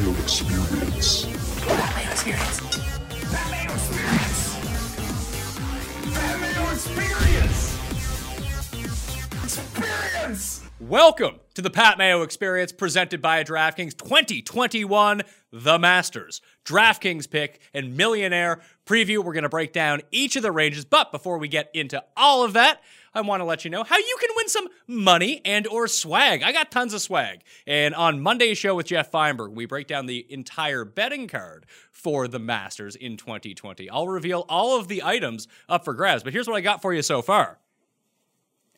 Mayo Experience. Pat Experience. Pat Experience. Pat Experience. Experience. Welcome to the Pat Mayo Experience presented by DraftKings 2021 The Masters. DraftKings pick and millionaire preview. We're going to break down each of the ranges, but before we get into all of that, I want to let you know how you can win some money and or swag. I got tons of swag. And on Monday's show with Jeff Feinberg, we break down the entire betting card for the Masters in 2020. I'll reveal all of the items up for grabs, but here's what I got for you so far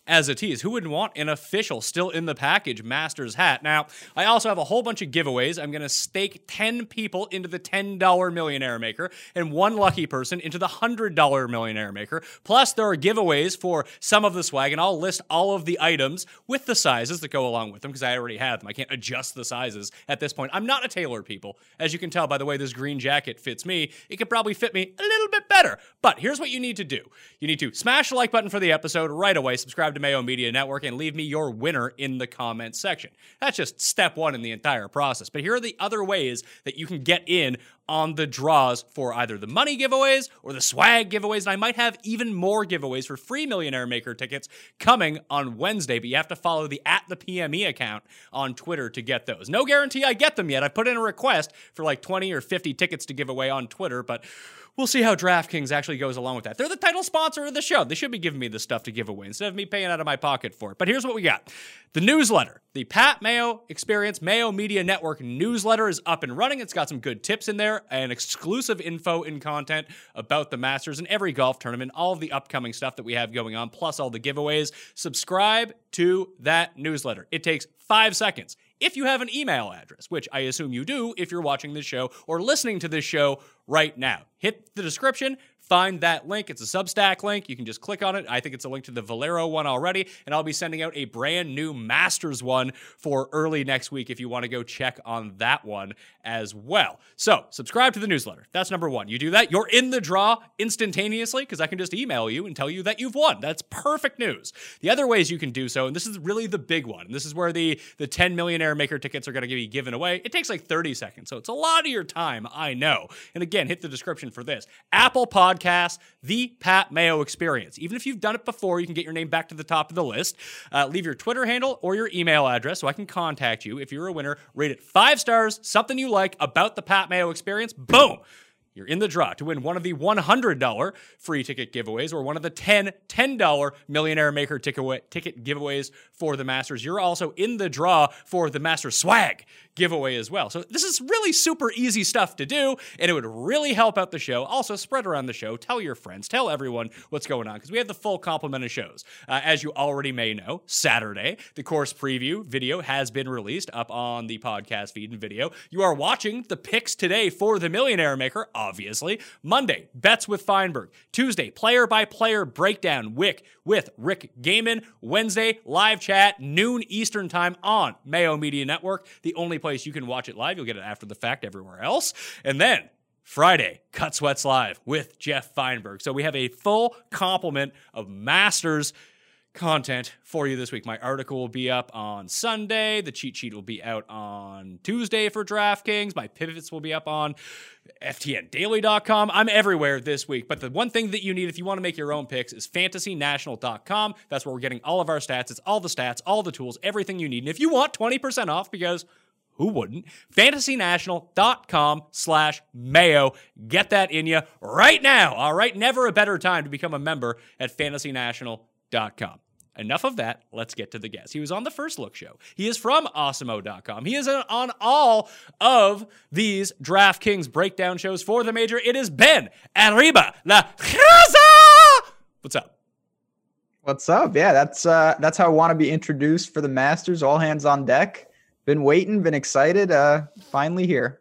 as a tease. Who wouldn't want an official, still in the package Masters hat? Now, I also have a whole bunch of giveaways. I'm going to stake 10 people into the $10 Millionaire Maker and one lucky person into the $100 Millionaire Maker. Plus, there are giveaways for some of the swag, and I'll list all of the items with the sizes that go along with them because I already have them. I can't adjust the sizes at this point. I'm not a tailor, people. As you can tell by the way this green jacket fits me, it could probably fit me a little bit better. But here's what you need to do you need to smash the like button for the episode right away, subscribe to Mayo Media Network, and leave me your winner in the comments section. That's just step one in the entire process. But here are the other ways that you can get in on the draws for either the money giveaways or the swag giveaways. And I might have even more giveaways for free Millionaire Maker tickets coming on Wednesday, but you have to follow the at the PME account on Twitter to get those. No guarantee I get them yet. I put in a request for like 20 or 50 tickets to give away on Twitter, but We'll see how DraftKings actually goes along with that. They're the title sponsor of the show. They should be giving me the stuff to give away instead of me paying out of my pocket for it. But here's what we got the newsletter. The Pat Mayo Experience Mayo Media Network newsletter is up and running. It's got some good tips in there and exclusive info and content about the Masters and every golf tournament, all of the upcoming stuff that we have going on, plus all the giveaways. Subscribe to that newsletter. It takes five seconds if you have an email address, which I assume you do if you're watching this show or listening to this show right now. Hit the description, find that link. It's a Substack link. You can just click on it. I think it's a link to the Valero one already, and I'll be sending out a brand new Masters one for early next week if you want to go check on that one as well. So, subscribe to the newsletter. That's number one. You do that, you're in the draw instantaneously because I can just email you and tell you that you've won. That's perfect news. The other ways you can do so, and this is really the big one, and this is where the, the 10 millionaire maker tickets are going to be given away. It takes like 30 seconds, so it's a lot of your time, I know. And again, hit the description for this. Apple Podcast, the Pat Mayo Experience. Even if you've done it before, you can get your name back to the top of the list. Uh, leave your Twitter handle or your email address so I can contact you. If you're a winner, rate it five stars, something you like about the Pat Mayo Experience. Boom! You're in the draw to win one of the $100 free ticket giveaways or one of the 10 $10 Millionaire Maker ticket giveaways for the Masters. You're also in the draw for the Masters swag giveaway as well. So this is really super easy stuff to do, and it would really help out the show. Also, spread around the show, tell your friends, tell everyone what's going on because we have the full complement of shows. Uh, as you already may know, Saturday, the course preview video has been released up on the podcast feed and video. You are watching the picks today for the Millionaire Maker, obviously. Monday, bets with Feinberg. Tuesday, player by player breakdown Wick with Rick Gehman. Wednesday, live chat, noon Eastern time on Mayo Media Network, the only place you can watch it live. You'll get it after the fact everywhere else. And then Friday, Cut Sweats Live with Jeff Feinberg. So we have a full complement of Masters content for you this week. My article will be up on Sunday. The cheat sheet will be out on Tuesday for DraftKings. My pivots will be up on FTNDaily.com. I'm everywhere this week. But the one thing that you need if you want to make your own picks is FantasyNational.com. That's where we're getting all of our stats. It's all the stats, all the tools, everything you need. And if you want 20% off, because who wouldn't? FantasyNational.com slash Mayo. Get that in you right now. All right. Never a better time to become a member at FantasyNational.com. Enough of that. Let's get to the guest. He was on the first look show. He is from Awesemo.com. He is on all of these DraftKings breakdown shows for the major. It is Ben Arriba La Raza. What's up? What's up? Yeah, that's uh that's how I want to be introduced for the Masters. All hands on deck. Been waiting, been excited. Uh finally here.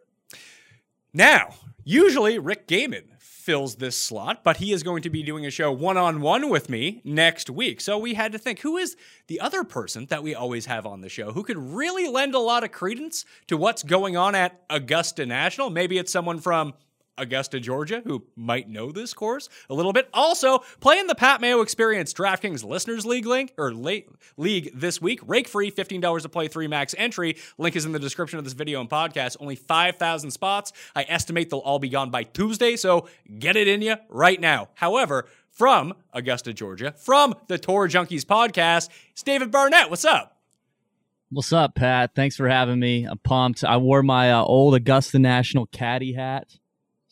Now, usually Rick Gehman fills this slot, but he is going to be doing a show one on one with me next week. So we had to think who is the other person that we always have on the show who could really lend a lot of credence to what's going on at Augusta National? Maybe it's someone from Augusta, Georgia, who might know this course a little bit. Also, playing the Pat Mayo Experience DraftKings Listeners League link or late league this week. Rake free, $15 to play, three max entry. Link is in the description of this video and podcast. Only 5,000 spots. I estimate they'll all be gone by Tuesday, so get it in you right now. However, from Augusta, Georgia, from the Tour Junkies podcast, it's David Barnett. What's up? What's up, Pat? Thanks for having me. I'm pumped. I wore my uh, old Augusta National caddy hat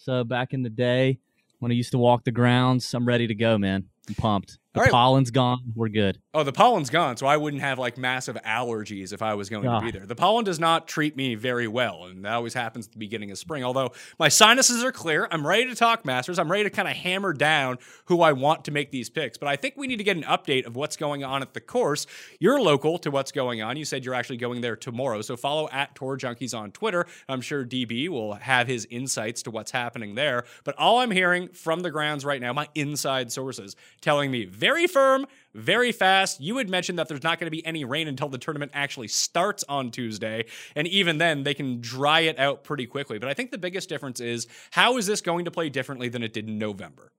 so back in the day when I used to walk the grounds. I'm ready to go, man. I'm pumped. The right. pollen's gone. We're good. Oh, the pollen's gone, so I wouldn't have like massive allergies if I was going to be ah. there. The pollen does not treat me very well, and that always happens at the beginning of spring. Although my sinuses are clear, I'm ready to talk Masters. I'm ready to kind of hammer down who I want to make these picks. But I think we need to get an update of what's going on at the course. You're local to what's going on. You said you're actually going there tomorrow, so follow at Tour Junkies on Twitter. I'm sure DB will have his insights to what's happening there. But all I'm hearing from the grounds right now, my inside sources telling me very firm very fast. You had mentioned that there's not going to be any rain until the tournament actually starts on Tuesday. And even then, they can dry it out pretty quickly. But I think the biggest difference is how is this going to play differently than it did in November?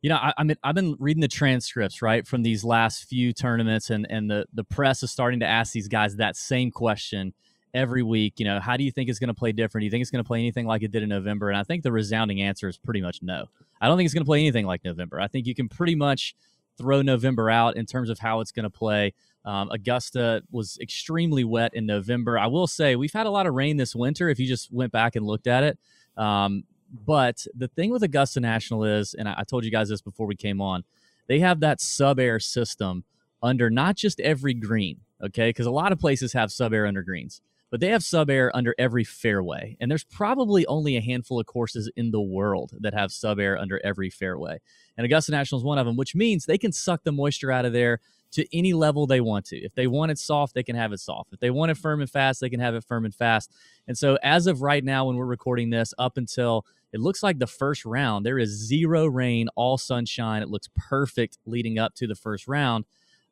You know, I, I mean, I've been reading the transcripts right from these last few tournaments, and and the the press is starting to ask these guys that same question every week. You know, how do you think it's going to play different? Do you think it's going to play anything like it did in November? And I think the resounding answer is pretty much no. I don't think it's going to play anything like November. I think you can pretty much throw November out in terms of how it's going to play. Um, Augusta was extremely wet in November. I will say we've had a lot of rain this winter. If you just went back and looked at it, um, but the thing with Augusta National is, and I, I told you guys this before we came on, they have that sub air system under not just every green, okay? Because a lot of places have sub air under greens but they have sub air under every fairway. And there's probably only a handful of courses in the world that have sub air under every fairway. And Augusta National is one of them, which means they can suck the moisture out of there to any level they want to. If they want it soft, they can have it soft. If they want it firm and fast, they can have it firm and fast. And so, as of right now, when we're recording this, up until it looks like the first round, there is zero rain, all sunshine. It looks perfect leading up to the first round.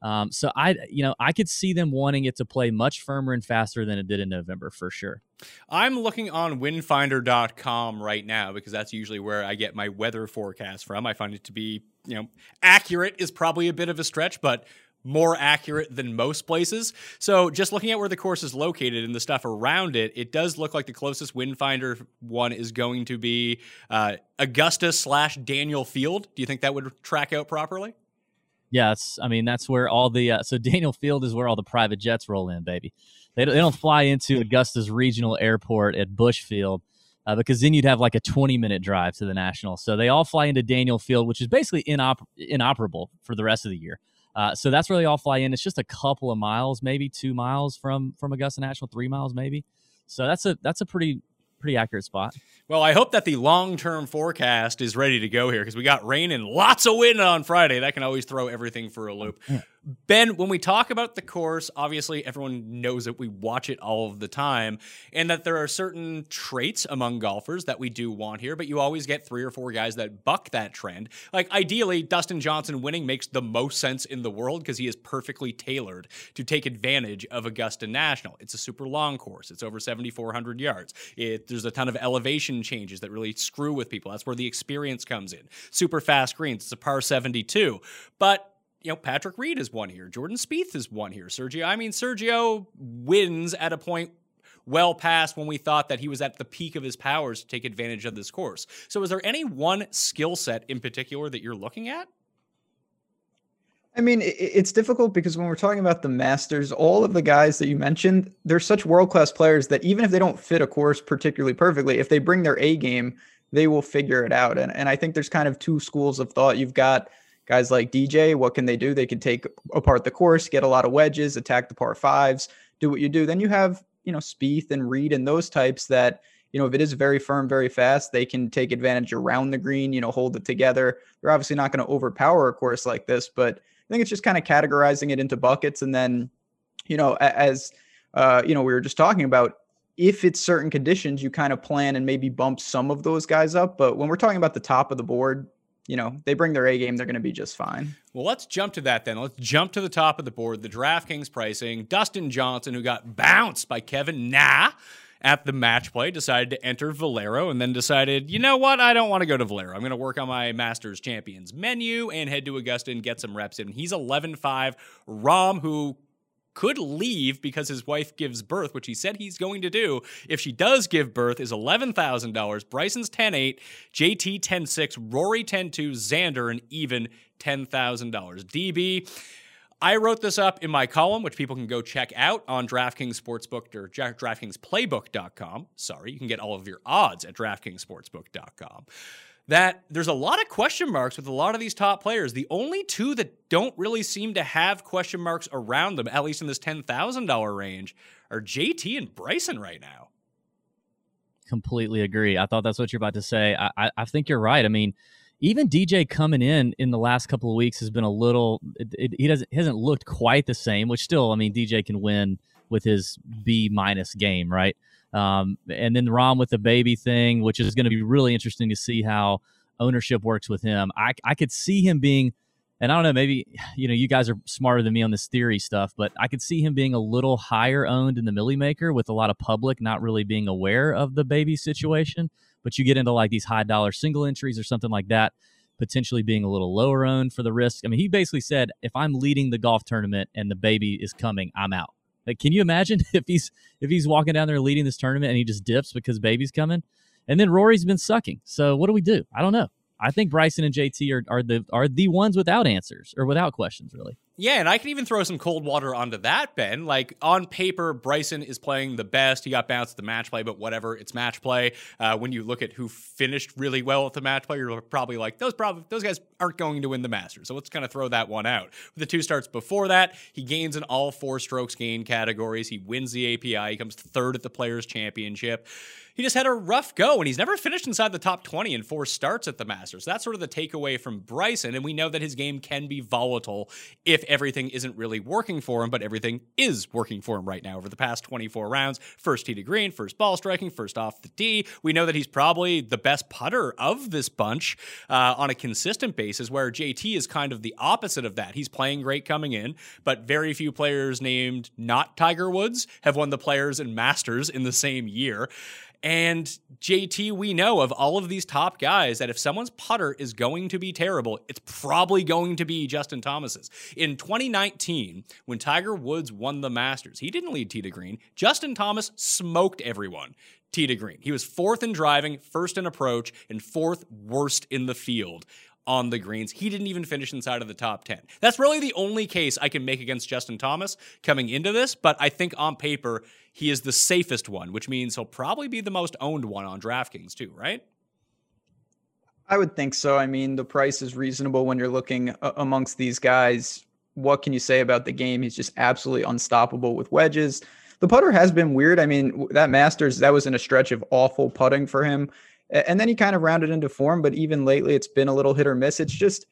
Um, so I, you know, I could see them wanting it to play much firmer and faster than it did in November for sure. I'm looking on windfinder.com right now because that's usually where I get my weather forecast from. I find it to be, you know, accurate is probably a bit of a stretch, but more accurate than most places. So just looking at where the course is located and the stuff around it, it does look like the closest Windfinder one is going to be uh, Augusta slash Daniel Field. Do you think that would track out properly? Yes, I mean that's where all the uh, so Daniel Field is where all the private jets roll in, baby. They don't, they don't fly into Augusta's regional airport at Bush Field uh, because then you'd have like a 20 minute drive to the National. So they all fly into Daniel Field, which is basically inop- inoperable for the rest of the year. Uh, so that's where they all fly in. It's just a couple of miles, maybe two miles from from Augusta National, three miles maybe. So that's a that's a pretty pretty accurate spot. Well, I hope that the long term forecast is ready to go here because we got rain and lots of wind on Friday. That can always throw everything for a loop. Yeah. Ben, when we talk about the course, obviously everyone knows that we watch it all of the time and that there are certain traits among golfers that we do want here, but you always get three or four guys that buck that trend. Like ideally, Dustin Johnson winning makes the most sense in the world because he is perfectly tailored to take advantage of Augusta National. It's a super long course. It's over 7400 yards. It, there's a ton of elevation changes that really screw with people. That's where the experience comes in. Super fast greens. It's a par 72. But you know, Patrick Reed is one here. Jordan Spieth is one here. Sergio, I mean, Sergio wins at a point well past when we thought that he was at the peak of his powers to take advantage of this course. So, is there any one skill set in particular that you're looking at? I mean, it's difficult because when we're talking about the Masters, all of the guys that you mentioned, they're such world class players that even if they don't fit a course particularly perfectly, if they bring their A game, they will figure it out. And, and I think there's kind of two schools of thought. You've got Guys like DJ, what can they do? They can take apart the course, get a lot of wedges, attack the par fives, do what you do. Then you have, you know, Spieth and Reed and those types that, you know, if it is very firm, very fast, they can take advantage around the green, you know, hold it together. They're obviously not going to overpower a course like this, but I think it's just kind of categorizing it into buckets. And then, you know, as, uh, you know, we were just talking about, if it's certain conditions, you kind of plan and maybe bump some of those guys up. But when we're talking about the top of the board, you know, they bring their A game, they're going to be just fine. Well, let's jump to that then. Let's jump to the top of the board. The DraftKings pricing. Dustin Johnson, who got bounced by Kevin Na at the match play, decided to enter Valero, and then decided, you know what, I don't want to go to Valero. I'm going to work on my Masters Champions menu and head to Augusta and get some reps in. He's 11 5. Rahm, who could leave because his wife gives birth, which he said he's going to do. If she does give birth, is $11,000. Bryson's 10 8, JT 10 6, Rory 10 2, Xander an even $10,000. DB. I wrote this up in my column, which people can go check out on DraftKings Sportsbook or DraftKingsPlaybook.com. Sorry, you can get all of your odds at DraftKingsSportsbook.com that there's a lot of question marks with a lot of these top players. The only two that don't really seem to have question marks around them, at least in this $10,000 range, are JT and Bryson right now. Completely agree. I thought that's what you're about to say. I, I, I think you're right. I mean, even DJ coming in in the last couple of weeks has been a little. It, it, he doesn't he hasn't looked quite the same. Which still, I mean, DJ can win with his B minus game, right? Um, and then Rahm with the baby thing, which is going to be really interesting to see how ownership works with him. I, I could see him being, and I don't know, maybe, you know, you guys are smarter than me on this theory stuff, but I could see him being a little higher owned in the Millie Maker with a lot of public not really being aware of the baby situation. But you get into like these high dollar single entries or something like that, potentially being a little lower owned for the risk. I mean, he basically said, if I'm leading the golf tournament and the baby is coming, I'm out. Like, can you imagine if he's if he's walking down there leading this tournament and he just dips because baby's coming? And then Rory's been sucking. So what do we do? I don't know. I think Bryson and JT are, are the are the ones without answers or without questions, really. Yeah, and I can even throw some cold water onto that, Ben. Like on paper, Bryson is playing the best. He got bounced at the match play, but whatever, it's match play. Uh, when you look at who finished really well at the match play, you're probably like, those probably those guys aren't going to win the Masters. So let's kind of throw that one out. The two starts before that, he gains in all four strokes gain categories. He wins the API. He comes third at the Players Championship he just had a rough go and he's never finished inside the top 20 in four starts at the Masters. That's sort of the takeaway from Bryson. And we know that his game can be volatile if everything isn't really working for him, but everything is working for him right now over the past 24 rounds. First tee to green, first ball striking, first off the tee. We know that he's probably the best putter of this bunch uh, on a consistent basis, where JT is kind of the opposite of that. He's playing great coming in, but very few players named not Tiger Woods have won the Players and Masters in the same year. And JT, we know of all of these top guys that if someone's putter is going to be terrible, it's probably going to be Justin Thomas's. In 2019, when Tiger Woods won the Masters, he didn't lead tee to green. Justin Thomas smoked everyone tee to green. He was fourth in driving, first in approach, and fourth worst in the field on the greens. He didn't even finish inside of the top 10. That's really the only case I can make against Justin Thomas coming into this, but I think on paper, he is the safest one, which means he'll probably be the most owned one on DraftKings, too, right? I would think so. I mean, the price is reasonable when you're looking uh, amongst these guys. What can you say about the game? He's just absolutely unstoppable with wedges. The putter has been weird. I mean, that Masters, that was in a stretch of awful putting for him. And then he kind of rounded into form, but even lately it's been a little hit or miss. It's just,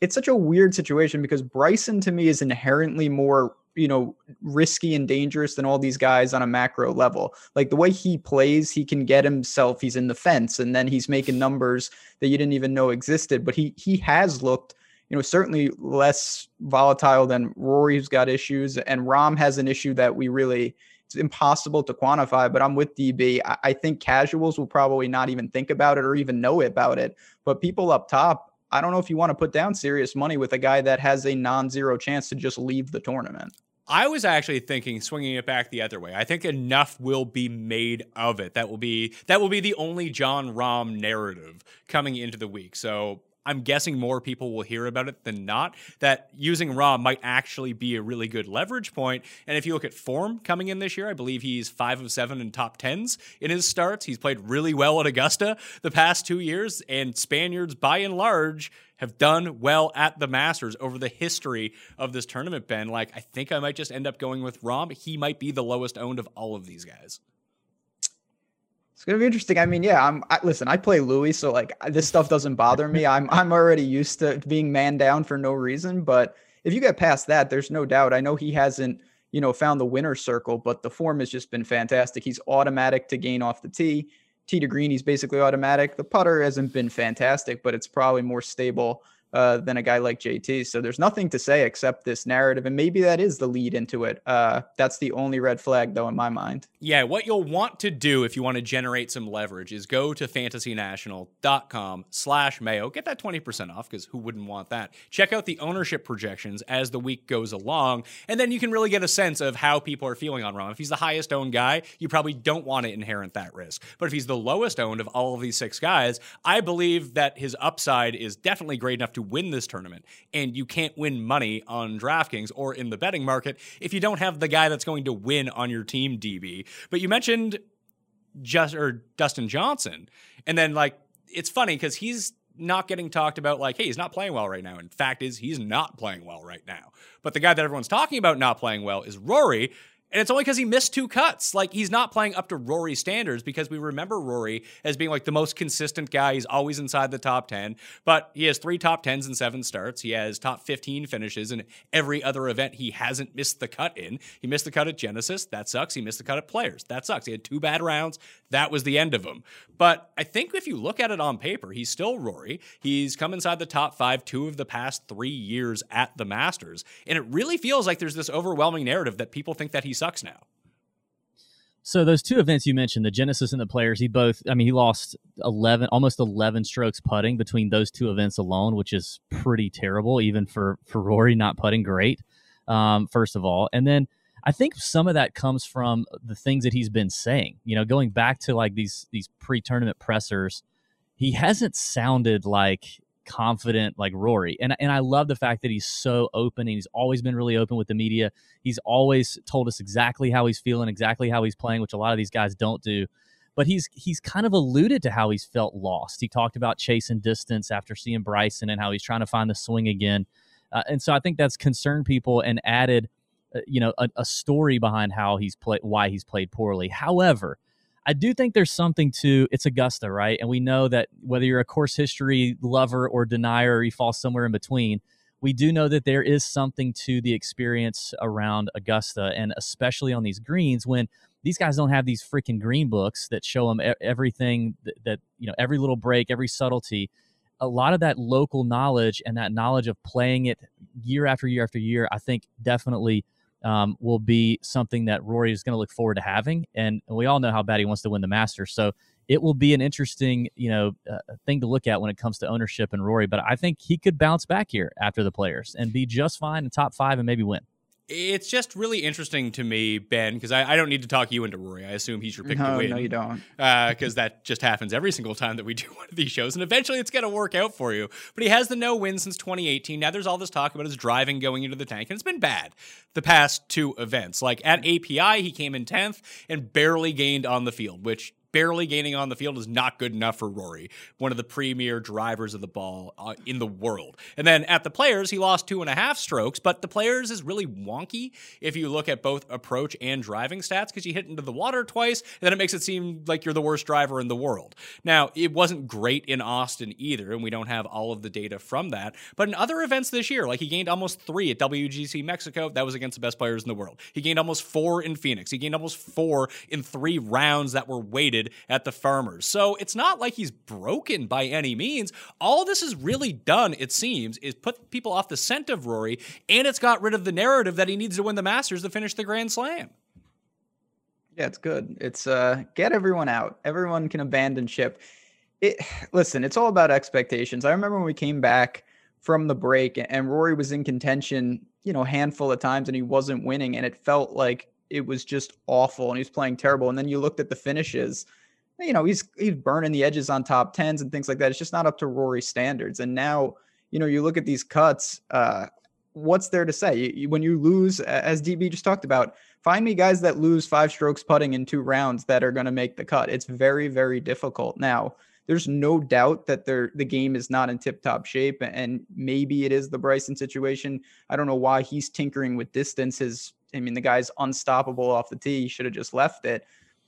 it's such a weird situation because Bryson to me is inherently more, you know, risky and dangerous than all these guys on a macro level. Like the way he plays, he can get himself, he's in the fence and then he's making numbers that you didn't even know existed. But he he has looked, you know, certainly less volatile than Rory who's got issues. And Rahm has an issue that we really it's impossible to quantify, but I'm with DB. I, I think casuals will probably not even think about it or even know about it. But people up top, I don't know if you want to put down serious money with a guy that has a non zero chance to just leave the tournament. I was actually thinking swinging it back the other way. I think enough will be made of it. That will be that will be the only Jon Rahm narrative coming into the week. So I'm guessing more people will hear about it than not. That using Rahm might actually be a really good leverage point. And if you look at form coming in this year, I believe he's five of seven in top tens in his starts. He's played really well at Augusta the past two years, and Spaniards by and large have done well at the Masters over the history of this tournament. Ben, like I think I might just end up going with Rahm. He might be the lowest owned of all of these guys. It's gonna be interesting. I mean, yeah, I'm. I, listen, I play Louis, so like this stuff doesn't bother me. I'm I'm already used to being man down for no reason. But if you get past that, there's no doubt. I know he hasn't, you know, found the winner circle, but the form has just been fantastic. He's automatic to gain off the tee. Tee to green, he's basically automatic. The putter hasn't been fantastic, but it's probably more stable uh, than a guy like JT. So there's nothing to say except this narrative, and maybe that is the lead into it. Uh, that's the only red flag, though, in my mind. Yeah, what you'll want to do if you want to generate some leverage is go to fantasynational.com slash mayo. Get that 20% off because who wouldn't want that? Check out the ownership projections as the week goes along, and then you can really get a sense of how people are feeling on Rahm. If he's the highest owned guy, you probably don't want to inherit that risk. But if he's the lowest owned of all of these six guys, I believe that his upside is definitely great enough to win this tournament. And you can't win money on DraftKings or in the betting market if you don't have the guy that's going to win on your team, DB. But you mentioned just or Dustin Johnson, and then like it's funny because he's not getting talked about like, hey, he's not playing well right now. In fact, is he's not playing well right now. But the guy that everyone's talking about not playing well is Rory, and it's only because he missed two cuts. Like he's not playing up to Rory standards because we remember Rory as being like the most consistent guy. He's always inside the top 10, but he has three top 10s and seven starts. He has top 15 finishes in every other event he hasn't missed the cut in. He missed the cut at Genesis. That sucks. He missed the cut at Players. That sucks. He had two bad rounds. That was the end of him. But I think if you look at it on paper, he's still Rory. He's come inside the top five two of the past three years at the Masters. And it really feels like there's this overwhelming narrative that people think that he sucks now. So those two events you mentioned, the Genesis and the Players, he both, I mean, he lost 11, almost 11 strokes putting between those two events alone, which is pretty terrible, even for, for Rory not putting great, um, first of all. And then I think some of that comes from the things that he's been saying, you know, going back to like these, these pre-tournament pressers, he hasn't sounded like confident like Rory. And and I love the fact that he's so open and he's always been really open with the media. He's always told us exactly how he's feeling, exactly how he's playing, which a lot of these guys don't do. But he's he's kind of alluded to how he's felt lost. He talked about chasing distance after seeing Bryson and how he's trying to find the swing again. Uh, and so I think that's concerned people and added, uh, you know, a, a story behind how he's played, why he's played poorly. However, I do think there's something to it's Augusta, right? And we know that whether you're a course history lover or denier, or you fall somewhere in between, we do know that there is something to the experience around Augusta, and especially on these greens when these guys don't have these freaking green books that show them everything that, that you know, every little break, every subtlety. A lot of that local knowledge and that knowledge of playing it year after year after year, I think definitely um, will be something that Rory is going to look forward to having. And we all know how bad he wants to win the Masters. So it will be an interesting, you know, uh, thing to look at when it comes to ownership and Rory. But I think he could bounce back here after the players and be just fine in top five and maybe win. It's just really interesting to me, Ben, because I, I, don't need to talk you into Rory. I assume he's your pick no, to win. No, you don't. Because uh, that just happens every single time that we do one of these shows, and eventually it's going to work out for you. But he has the no win since 2018. Now there's all this talk about his driving going into the tank, and it's been bad the past two events. Like at API, he came in 10th and barely gained on the field, which barely gaining on the field is not good enough for Rory, one of the premier drivers of the ball uh, in the world. And then at the players, he lost two and a half strokes, but the players is really wonky if you look at both approach and driving stats because you hit into the water twice, and then it makes it seem like you're the worst driver in the world. Now, it wasn't great in Austin either, and we don't have all of the data from that. But in other events this year, like he gained almost three at WGC Mexico, that was against the best players in the world. He gained almost four in Phoenix. He gained almost four in three rounds that were weighted at the Farmers. So it's not like he's broken by any means. All this has really done, it seems, is put people off the scent of Rory, and it's got rid of the narrative that he needs to win the Masters to finish the Grand Slam. Yeah, it's good. It's uh get everyone out. Everyone can abandon ship. It listen, it's all about expectations. I remember when we came back from the break and Rory was in contention, you know, handful of times and he wasn't winning and it felt like it was just awful and he was playing terrible. And then you looked at the finishes you know, he's he's burning the edges on top tens and things like that. It's just not up to Rory standards. And now, you know, you look at these cuts. Uh, what's there to say? You, you, when you lose, as DB just talked about, find me guys that lose five strokes putting in two rounds that are going to make the cut. It's very, very difficult. Now, there's no doubt that the game is not in tip top shape, and maybe it is the Bryson situation. I don't know why he's tinkering with distance. His, I mean, the guy's unstoppable off the tee. He should have just left it.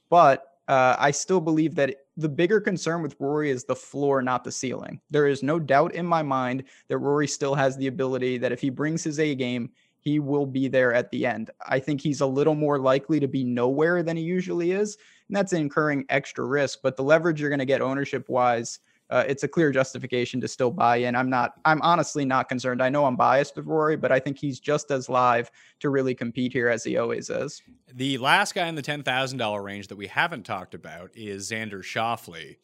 But uh, I still believe that the bigger concern with Rory is the floor, not the ceiling. There is no doubt in my mind that Rory still has the ability that if he brings his A game, he will be there at the end. I think he's a little more likely to be nowhere than he usually is, and that's incurring extra risk. But the leverage you're going to get ownership wise uh, it's a clear justification to still buy in. I'm not, I'm honestly not concerned. I know I'm biased with Rory, but I think he's just as live to really compete here as he always is. The last guy in the $10,000 range that we haven't talked about is Xander Schauffele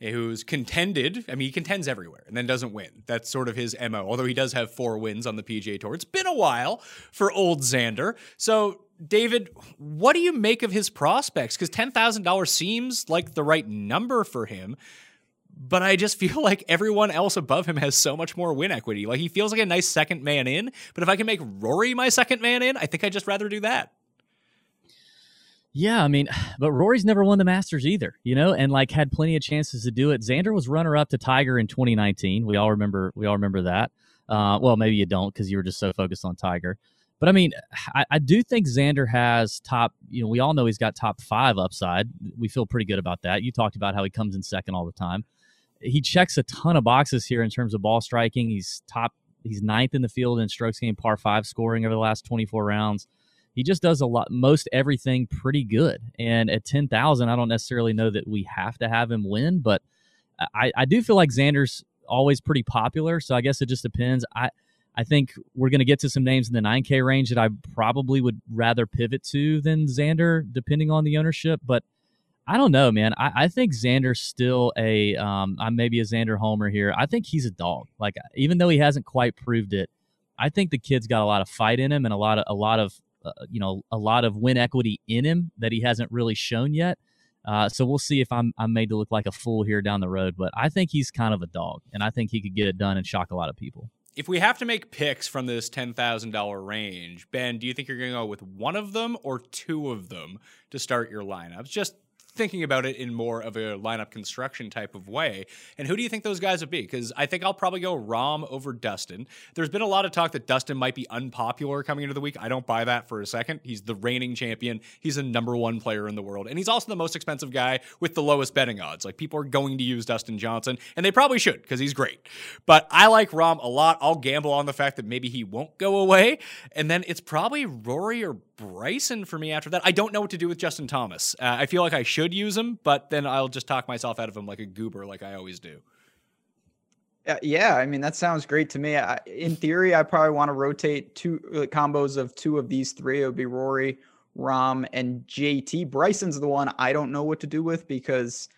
who's contended. I mean, he contends everywhere and then doesn't win. That's sort of his MO, although he does have four wins on the PGA Tour. It's been a while for old Xander. So, David, what do you make of his prospects? Because $10,000 seems like the right number for him but I just feel like everyone else above him has so much more win equity. Like he feels like a nice second man in, but if I can make Rory my second man in, I think I'd just rather do that. Yeah, I mean, but Rory's never won the Masters either, you know, and like had plenty of chances to do it. Xander was runner up to Tiger in 2019. We all remember. We all remember that. Uh, well, maybe you don't because you were just so focused on Tiger. But I mean, I, I, do think Xander has top. You know, we all know he's got top five upside. We feel pretty good about that. You talked about how he comes in second all the time he checks a ton of boxes here in terms of ball striking. He's top, he's ninth in the field in strokes gained par five scoring over the last 24 rounds. He just does a lot, most everything pretty good. And at 10,000, I don't necessarily know that we have to have him win, but I, I do feel like Xander's always pretty popular. So I guess it just depends. I, I think we're going to get to some names in the 9K range that I probably would rather pivot to than Xander, depending on the ownership. But I don't know, man. I, I think Xander's still a. Um, I'm maybe a Xander Homer here. I think he's a dog. Like even though he hasn't quite proved it, I think the kid's got a lot of fight in him and a lot of a lot of uh, you know a lot of win equity in him that he hasn't really shown yet. Uh, so we'll see if I'm I'm made to look like a fool here down the road. But I think he's kind of a dog, and I think he could get it done and shock a lot of people. If we have to make picks from this ten thousand dollar range, Ben, do you think you're going to go with one of them or two of them to start your lineups? Just thinking about it in more of a lineup construction type of way. And who do you think those guys would be? Because I think I'll probably go Rahm over Dustin. There's been a lot of talk that Dustin might be unpopular coming into the week. I don't buy that for a second. He's the reigning champion. He's a number one player in the world. And he's also the most expensive guy with the lowest betting odds. Like people are going to use Dustin Johnson, and they probably should because he's great. But I like Rahm a lot. I'll gamble on the fact that maybe he won't go away. And then it's probably Rory or Bryson for me after that. I don't know what to do with Justin Thomas. Uh, I feel like I should use him, but then I'll just talk myself out of him like a goober, like I always do. Uh, yeah, I mean that sounds great to me. I, in theory, I probably want to rotate two uh, combos of two of these three. It would be Rory, Rahm, and JT. Bryson's the one I don't know what to do with because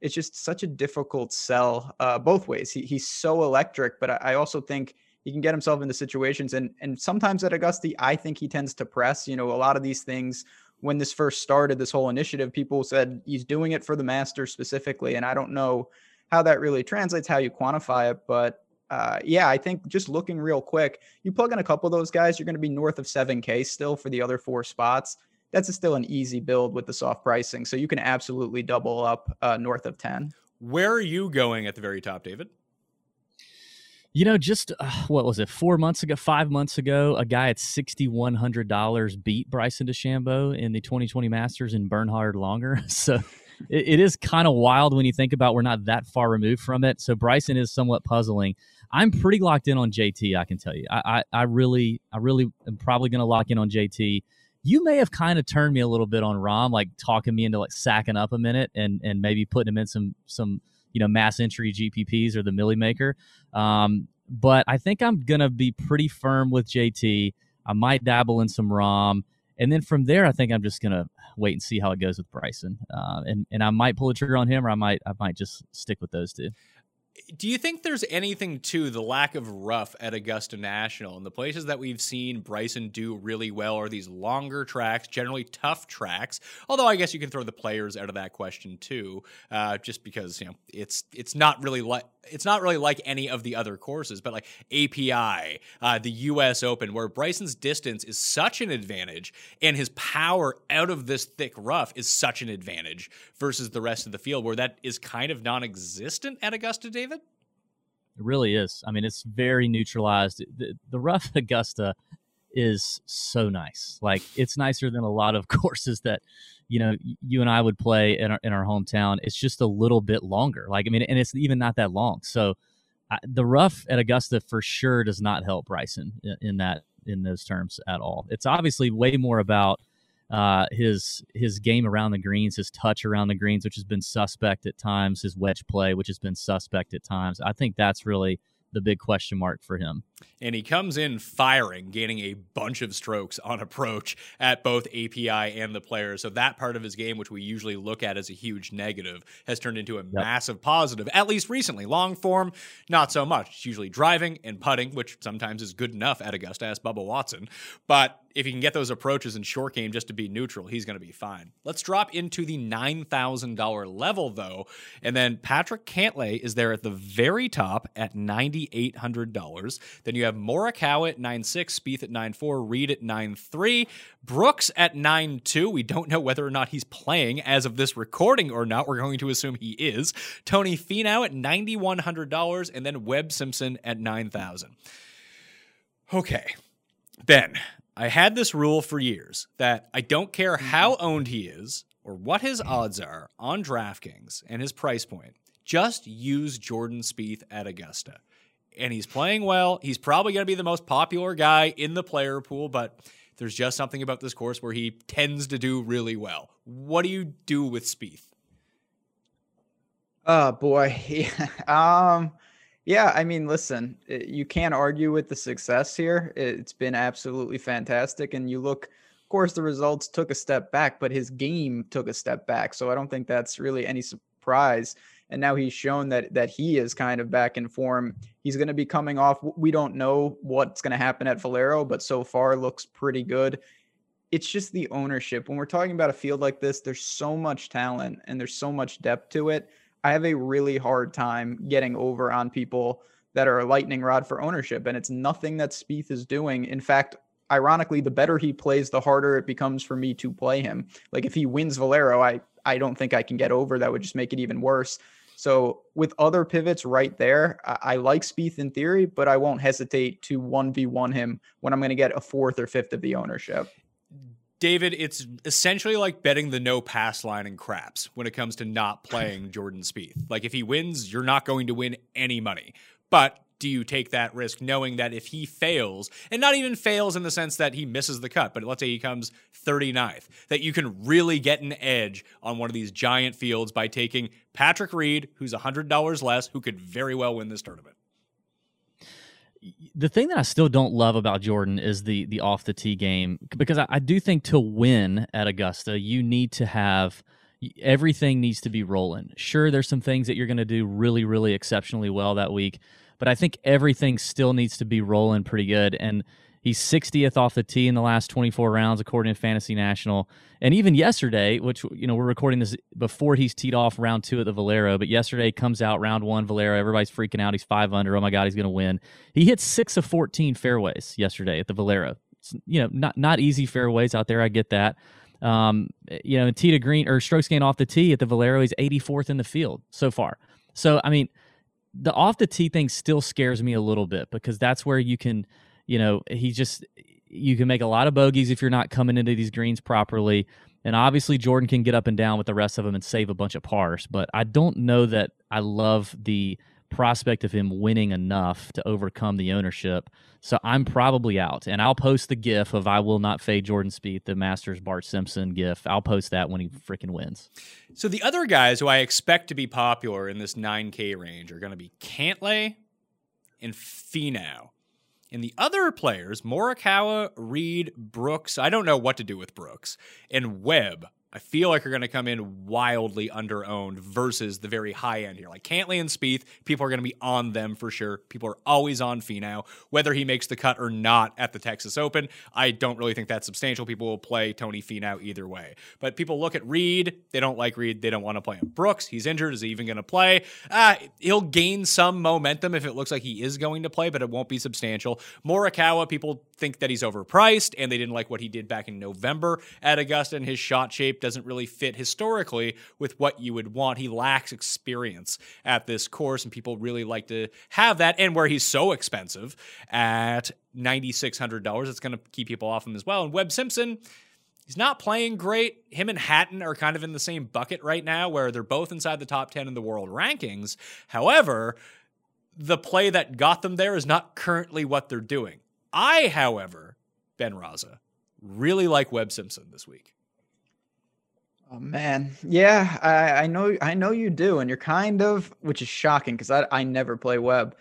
it's just such a difficult sell uh, both ways. He, he's so electric, but I, I also think he can get himself into situations and and sometimes at Augusta, I think he tends to press. You know, a lot of these things when this first started, this whole initiative, people said he's doing it for the Masters specifically, and I don't know how that really translates, how you quantify it, but uh, yeah, I think just looking real quick, you plug in a couple of those guys, you're going to be north of 7K still for the other four spots. That's still an easy build with the soft pricing. So you can absolutely double up uh, north of 10. Where are you going at the very top, David? You know, just uh, what was it? Four months ago, five months ago, a guy at sixty one hundred dollars beat Bryson DeChambeau in the twenty twenty Masters in Bernhard Langer. So it, it is kind of wild when you think about we're not that far removed from it. So Bryson is somewhat puzzling. I'm pretty locked in on JT. I can tell you. I I, I really I really am probably going to lock in on JT. You may have kind of turned me a little bit on Rahm, like talking me into like sacking up a minute and and maybe putting him in some some you know mass entry GPPs or the Millie Maker. Um, but I think I'm gonna be pretty firm with JT. I might dabble in some Rahm, and then from there, I think I'm just gonna wait and see how it goes with Bryson. Uh, and and I might pull a trigger on him, or I might I might just stick with those two do you think there's anything to the lack of rough at Augusta National and the places that we've seen Bryson do really well are these longer tracks, generally tough tracks? Although I guess you can throw the players out of that question too, uh, just because you know it's it's not really like it's not really like any of the other courses, but like API, uh, the U.S. Open, where Bryson's distance is such an advantage and his power out of this thick rough is such an advantage versus the rest of the field, where that is kind of non-existent at Augusta, David. It really is. I mean, it's very neutralized. The, the rough Augusta is so nice. Like it's nicer than a lot of courses that you know you and I would play in our in our hometown. It's just a little bit longer. Like I mean, and it's even not that long. So I, the rough at Augusta for sure does not help Bryson in, in that in those terms at all. It's obviously way more about Uh, his his game around the greens, his touch around the greens, which has been suspect at times, his wedge play, which has been suspect at times. I think that's really the big question mark for him. And he comes in firing, gaining a bunch of strokes on approach at both API and the players. So that part of his game, which we usually look at as a huge negative, has turned into a yep. massive positive, at least recently. Long form, not so much. It's usually driving and putting, which sometimes is good enough at Augusta, as Bubba Watson. But if he can get those approaches in short game just to be neutral, he's going to be fine. Let's drop into the $9,000 level, though. And then Patrick Cantlay is there at the very top at $9,800. Then you have Morikawa at 9.6, Spieth at 9.4, Reed at 9.3, Brooks at 9.2. We don't know whether or not he's playing as of this recording or not. We're going to assume he is. Tony Finau at $9,100, and then Webb Simpson at 9,000. Okay. Ben, I had this rule for years that I don't care how owned he is or what his odds are on DraftKings and his price point. Just use Jordan Spieth at Augusta. And he's playing well. He's probably going to be the most popular guy in the player pool, but there's just something about this course where he tends to do really well. What do you do with Spieth? Oh boy. um yeah, I mean, listen, eh, you can't argue with the success here. It's been absolutely fantastic. And you look, of course, the results took a step back, but his game took a step back. So I don't think that's really any surprise. And now he's shown that that he is kind of back in form. He's going to be coming off. We don't know what's going to happen at Valero, but so far looks pretty good. It's just the ownership. When we're talking about a field like this, there's so much talent and there's so much depth to it I have a really hard time getting over on people that are a lightning rod for ownership. And it's nothing that Spieth is doing. In fact, ironically, the better he plays, the harder it becomes for me to play him. Like if he wins Valero, I I don't think I can get over. That would just make it even worse. So with other pivots right there, I, I like Spieth in theory, but I won't hesitate to one v one him when I'm going to get a fourth or fifth of the ownership. David, it's essentially like betting the no pass line in craps when it comes to not playing Jordan Spieth. Like if he wins, you're not going to win any money. But do you take that risk knowing that if he fails, and not even fails in the sense that he misses the cut, but let's say he comes 39th, that you can really get an edge on one of these giant fields by taking Patrick Reed, who's $100 less, who could very well win this tournament? The thing that I still don't love about Jordan is the the off the tee game because I, I, do think to win at Augusta you need to have everything needs to be rolling. Sure, there's some things that you're going to do really really exceptionally well that week, but I think everything still needs to be rolling pretty good and He's 60th off the tee in the last 24 rounds, according to Fantasy National. And even yesterday, which, you know, we're recording this before he's teed off round two at the Valero, but yesterday comes out round one, Valero. Everybody's freaking out. He's five under. Oh my God, he's going to win. He hit six of 14 fairways yesterday at the Valero. It's, you know, not, not easy fairways out there. I get that. Um, you know, tee to green or strokes gained off the tee at the Valero, he's 84th in the field so far. So, I mean, the off the tee thing still scares me a little bit because that's where you can you know, he just you can make a lot of bogeys if you're not coming into these greens properly. And obviously, Jordan can get up and down with the rest of them and save a bunch of pars. But I don't know that I love the prospect of him winning enough to overcome the ownership. So I'm probably out. And I'll post the gif of I will not fade Jordan Spieth, the Masters Bart Simpson gif. I'll post that when he freaking wins. So the other guys who I expect to be popular in this 9K range are going to be Cantlay and Finau. And the other players, Morikawa, Reed, Brooks, I don't know what to do with Brooks, and Webb, I feel like are going to come in wildly underowned versus the very high end here. Like Cantlay and Spieth, people are going to be on them for sure. People are always on Finau, whether he makes the cut or not at the Texas Open. I don't really think that's substantial. People will play Tony Finau either way. But people look at Reed, they don't like Reed, they don't want to play him. Brooks, he's injured. Is he even going to play? Uh, he'll gain some momentum if it looks like he is going to play, but it won't be substantial. Morikawa, people think that he's overpriced and they didn't like what he did back in November at Augusta and his shot shape doesn't really fit historically with what you would want. He lacks experience at this course, and people really like to have that. And where he's so expensive at $9,600, it's going to keep people off him as well. And Webb Simpson, he's not playing great. Him and Hatton are kind of in the same bucket right now, where they're both inside the top 10 in the world rankings. However, the play that got them there is not currently what they're doing. I, however, Ben Rasa, really like Webb Simpson this week. Oh man, yeah, I, I know, I know you do, and you're kind of, which is shocking because I, I never play Webb.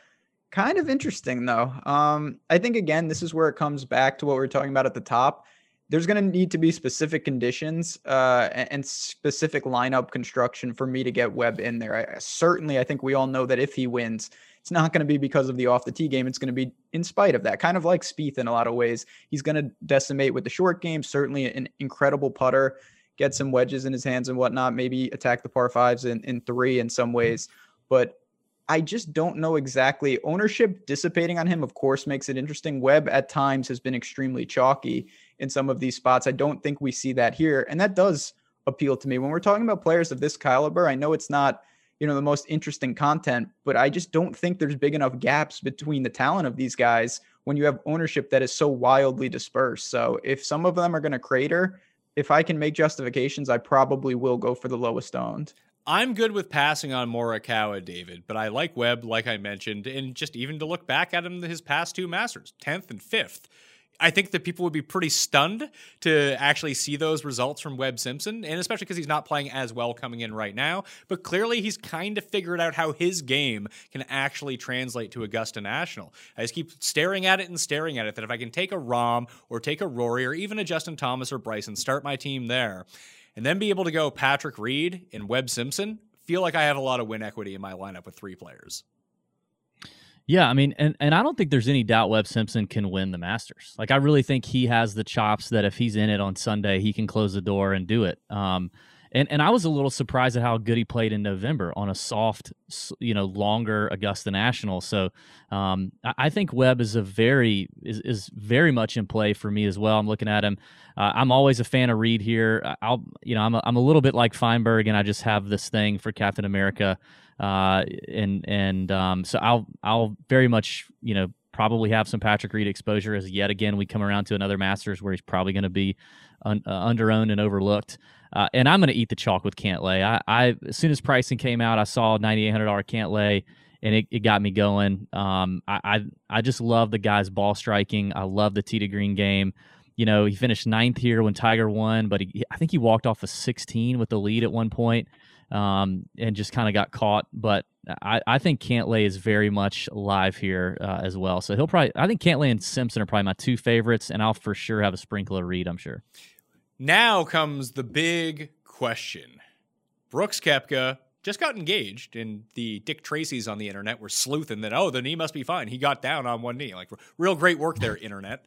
Kind of interesting though. Um, I think again, this is where it comes back to what we were talking about at the top. There's going to need to be specific conditions uh, and, and specific lineup construction for me to get Webb in there. I, certainly, I think we all know that if he wins, it's not going to be because of the off the tee game. It's going to be in spite of that. Kind of like Spieth in a lot of ways. He's going to decimate with the short game. Certainly, an incredible putter get some wedges in his hands and whatnot, maybe attack the par fives in, in three in some mm-hmm. ways. But I just don't know exactly. Ownership dissipating on him, of course, makes it interesting. Webb at times has been extremely chalky in some of these spots. I don't think we see that here. And that does appeal to me. When we're talking about players of this caliber, I know it's not, you know, the most interesting content, but I just don't think there's big enough gaps between the talent of these guys when you have ownership that is so wildly dispersed. So if some of them are going to crater, if I can make justifications, I probably will go for the lowest owned. I'm good with passing on Morikawa, David, but I like Webb, like I mentioned, and just even to look back at him his past two Masters, 10th and 5th. I think that people would be pretty stunned to actually see those results from Webb Simpson, and especially because he's not playing as well coming in right now. But clearly, he's kind of figured out how his game can actually translate to Augusta National. I just keep staring at it and staring at it that if I can take a Rahm or take a Rory or even a Justin Thomas or Bryson, start my team there, and then be able to go Patrick Reed and Webb Simpson, feel like I have a lot of win equity in my lineup with three players. Yeah, I mean, and, and I don't think there's any doubt Webb Simpson can win the Masters. Like, I really think he has the chops that if he's in it on Sunday, he can close the door and do it. Um, and and I was a little surprised at how good he played in November on a soft, you know, longer Augusta National. So um, I, think Webb is a very is, is very much in play for me as well. I'm looking at him. Uh, I'm always a fan of Reed here. I'll you know I'm a, I'm a little bit like Feinberg, and I just have this thing for Captain America. Uh, and and um, so I'll I'll very much you know probably have some Patrick Reed exposure as yet again we come around to another Masters where he's probably going to be un, uh, underowned and overlooked. Uh, and I'm going to eat the chalk with Cantlay. I, I as soon as pricing came out, I saw $9,800 Cantlay, and it, it got me going. Um, I, I I just love the guy's ball striking. I love the tee to green game. You know, he finished ninth here when Tiger won, but he, I think he walked off a 16 with the lead at one point um, and just kind of got caught. But I, I think Cantlay is very much live here uh, as well. So he'll probably, I think Cantlay and Simpson are probably my two favorites, and I'll for sure have a sprinkle of Reed, I'm sure. Now comes the big question. Brooks Koepka just got engaged, and the Dick Tracy's on the internet were sleuthing that, oh, the knee must be fine. He got down on one knee. Like, real great work there, internet.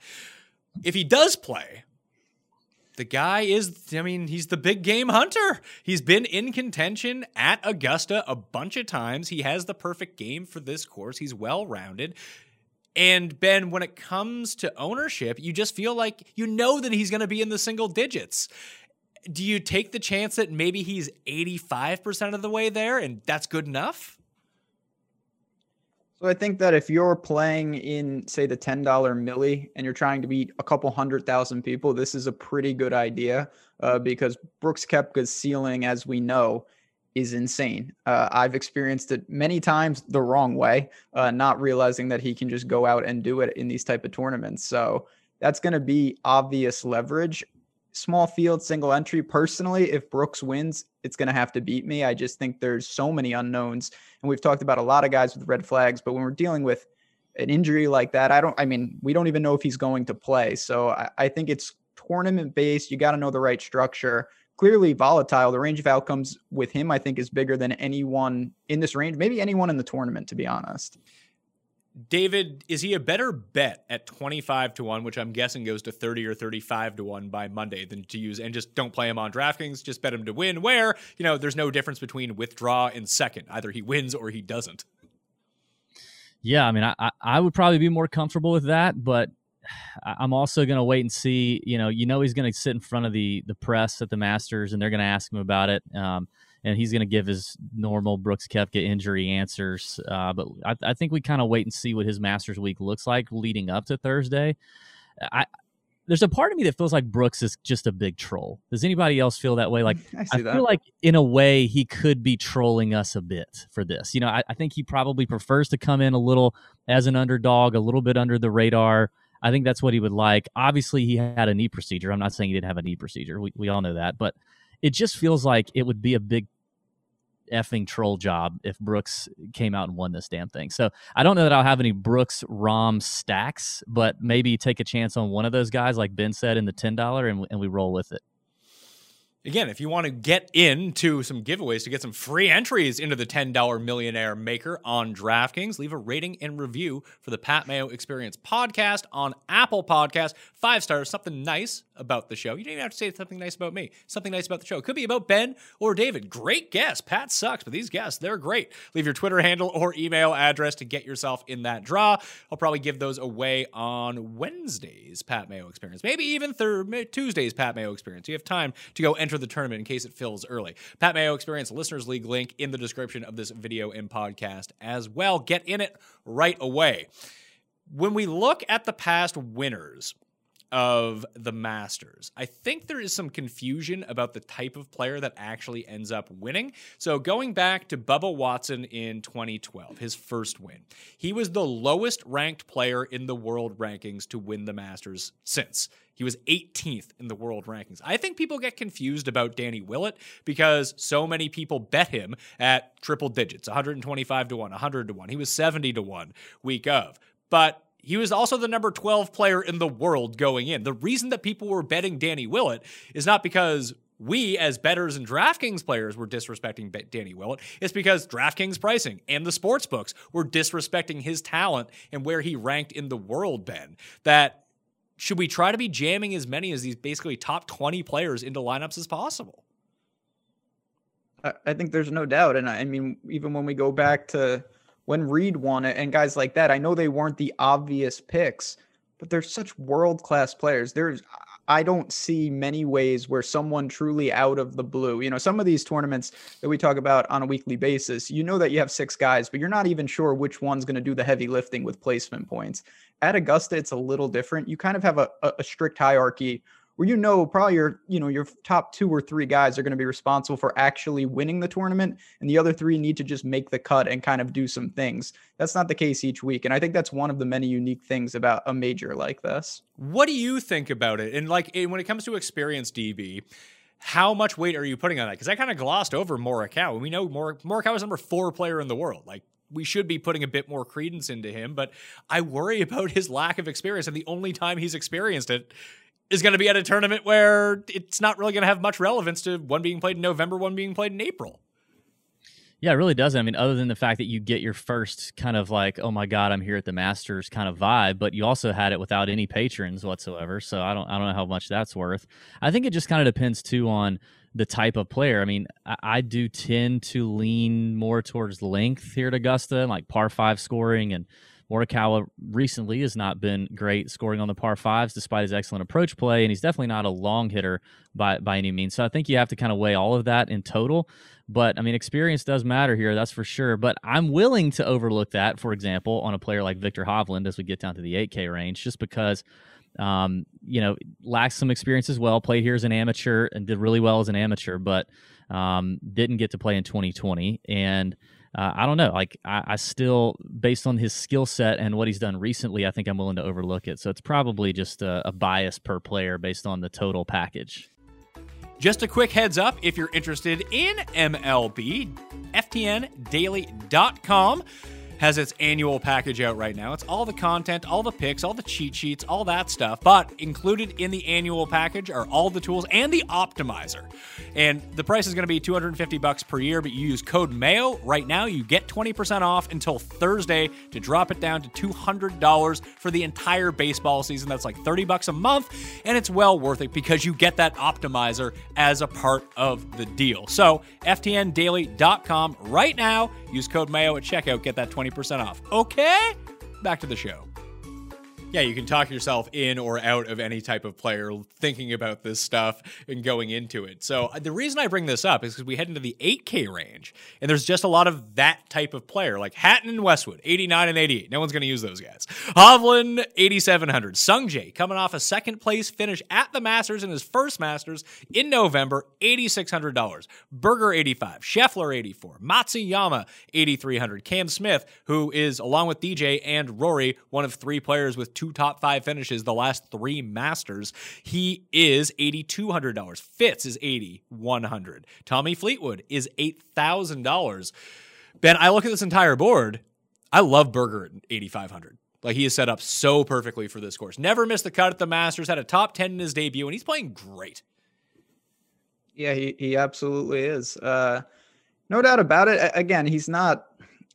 If he does play, the guy is, I mean, he's the big game hunter. He's been in contention at Augusta a bunch of times. He has the perfect game for this course. He's well rounded. And Ben, when it comes to ownership, you just feel like you know that he's going to be in the single digits. Do you take the chance that maybe he's 85% of the way there and that's good enough? So I think that if you're playing in, say, the $10 milli and you're trying to beat a couple hundred thousand people, this is a pretty good idea uh, because Brooks Koepka's ceiling, as we know, is insane. Uh, I've experienced it many times the wrong way, uh, not realizing that he can just go out and do it in these type of tournaments. So that's going to be obvious leverage small field single entry. Personally, if Brooks wins, it's going to have to beat me. I just think there's so many unknowns. And we've talked about a lot of guys with red flags, but when we're dealing with an injury like that, I don't, I mean, we don't even know if he's going to play. So I, I think it's tournament based. You got to know the right structure. Clearly volatile. The range of outcomes with him, I think, is bigger than anyone in this range, maybe anyone in the tournament, to be honest. David, is he a better bet at 25 to 1, which I'm guessing goes to 30 or 35 to 1 by Monday than to use and just don't play him on DraftKings, just bet him to win, where, you know, there's no difference between withdraw and second. Either he wins or he doesn't. Yeah, I mean, I, I would probably be more comfortable with that, but I'm also going to wait and see. You know, you know he's going to sit in front of the the press at the Masters, and they're going to ask him about it. Um, and he's going to give his normal Brooks Koepka injury answers. Uh, but I, I, think we kind of wait and see what his Masters week looks like leading up to Thursday. I there's a part of me that feels like Brooks is just a big troll. Does anybody else feel that way? Like I, I feel like in a way he could be trolling us a bit for this. You know, I, I think he probably prefers to come in a little as an underdog, a little bit under the radar. I think that's what he would like. Obviously, he had a knee procedure. I'm not saying he didn't have a knee procedure. We, we all know that. But it just feels like it would be a big effing troll job if Brooks came out and won this damn thing. So I don't know that I'll have any Brooks Rahm stacks, but maybe take a chance on one of those guys, like Ben said, in the ten dollar, and, and we roll with it. Again, if you want to get into some giveaways to get some free entries into the $10 millionaire maker on DraftKings, leave a rating and review for the Pat Mayo Experience podcast on Apple Podcast. Five stars, something nice about the show. You don't even have to say something nice about me. Something nice about the show. It could be about Ben or David. Great guest. Pat sucks, but these guests, they're great. Leave your Twitter handle or email address to get yourself in that draw. I'll probably give those away on Wednesday's Pat Mayo Experience. Maybe even Tuesday's Pat Mayo Experience. You have time to go enter the tournament in case it fills early. Pat Mayo Experience Listeners League link in the description of this video and podcast as well. Get in it right away. When we look at the past winners, of the Masters. I think there is some confusion about the type of player that actually ends up winning. So, going back to Bubba Watson in 2012, his first win, he was the lowest ranked player in the world rankings to win the Masters since. He was 18th in the world rankings. I think people get confused about Danny Willett because so many people bet him at triple digits 125 to 1, 100 to 1. He was 70 to 1 week of. But he was also the number 12 player in the world going in. The reason that people were betting Danny Willett is not because we as betters and DraftKings players were disrespecting Danny Willett. It's because DraftKings pricing and the sports books were disrespecting his talent and where he ranked in the world, Ben. That should we try to be jamming as many as these basically top 20 players into lineups as possible? I think there's no doubt. And I mean, even when we go back to when Reed won it and guys like that, I know they weren't the obvious picks, but they're such world class players. There's, I don't see many ways where someone truly out of the blue, you know, some of these tournaments that we talk about on a weekly basis, you know that you have six guys, but you're not even sure which one's going to do the heavy lifting with placement points. At Augusta, it's a little different. You kind of have a, a strict hierarchy where you know probably your you know your top two or three guys are going to be responsible for actually winning the tournament and the other three need to just make the cut and kind of do some things that's not the case each week and i think that's one of the many unique things about a major like this what do you think about it and like when it comes to experience db how much weight are you putting on that? Because I kind of glossed over Morikawa. And We know Mor- Morikawa is number four player in the world. Like we should be putting a bit more credence into him, but I worry about his lack of experience. And the only time he's experienced it is going to be at a tournament where it's not really going to have much relevance to one being played in November, one being played in April. Yeah, it really doesn't. I mean, other than the fact that you get your first kind of like, oh my god, I'm here at the Masters kind of vibe, but you also had it without any patrons whatsoever. So I don't, I don't know how much that's worth. I think it just kind of depends too on the type of player. I mean, I, I do tend to lean more towards length here at Augusta, like par five scoring and Morikawa recently has not been great scoring on the par fives despite his excellent approach play, and he's definitely not a long hitter by by any means. So I think you have to kind of weigh all of that in total. But I mean, experience does matter here, that's for sure. But I'm willing to overlook that, for example, on a player like Viktor Hovland as we get down to the 8K range, just because um, you know, lacks some experience as well. Played here as an amateur and did really well as an amateur, but um, didn't get to play in 2020. And uh, I don't know. Like I, I still, based on his skill set and what he's done recently, I think I'm willing to overlook it. So it's probably just a, a bias per player based on the total package. Just a quick heads up if you're interested in MLB, FTNDaily.com has its annual package out right now. It's all the content, all the picks, all the cheat sheets, all that stuff. But included in the annual package are all the tools and the optimizer. And the price is going to be 250 bucks per year, but you use code MAYO right now, you get 20% off until Thursday to drop it down to $200 for the entire baseball season. That's like 30 bucks a month, and it's well worth it because you get that optimizer as a part of the deal. So, ftndaily.com right now, use code MAYO at checkout, get that 20 20% off. Okay? Back to the show yeah, you can talk yourself in or out of any type of player thinking about this stuff and going into it. So uh, the reason I bring this up is because we head into the 8K range, and there's just a lot of that type of player, like Hatton and Westwood, 89 and 88. No one's going to use those guys. Hovland, 8,700. Sungjae coming off a second place finish at the Masters in his first Masters in November, $8,600. Berger, 85. Scheffler, 84. Matsuyama, 8,300. Cam Smith, who is, along with DJ and Rory, one of three players with two top five finishes the last three Masters. He is $8,200. Fitz is 8,100. Tommy Fleetwood is $8,000. Ben, I look at this entire board. I love Berger at 8,500. Like he is set up so perfectly for this course. Never missed the cut at the Masters, had a top 10 in his debut, and he's playing great. Yeah, he, he absolutely is. Uh, no doubt about it. Again, he's not.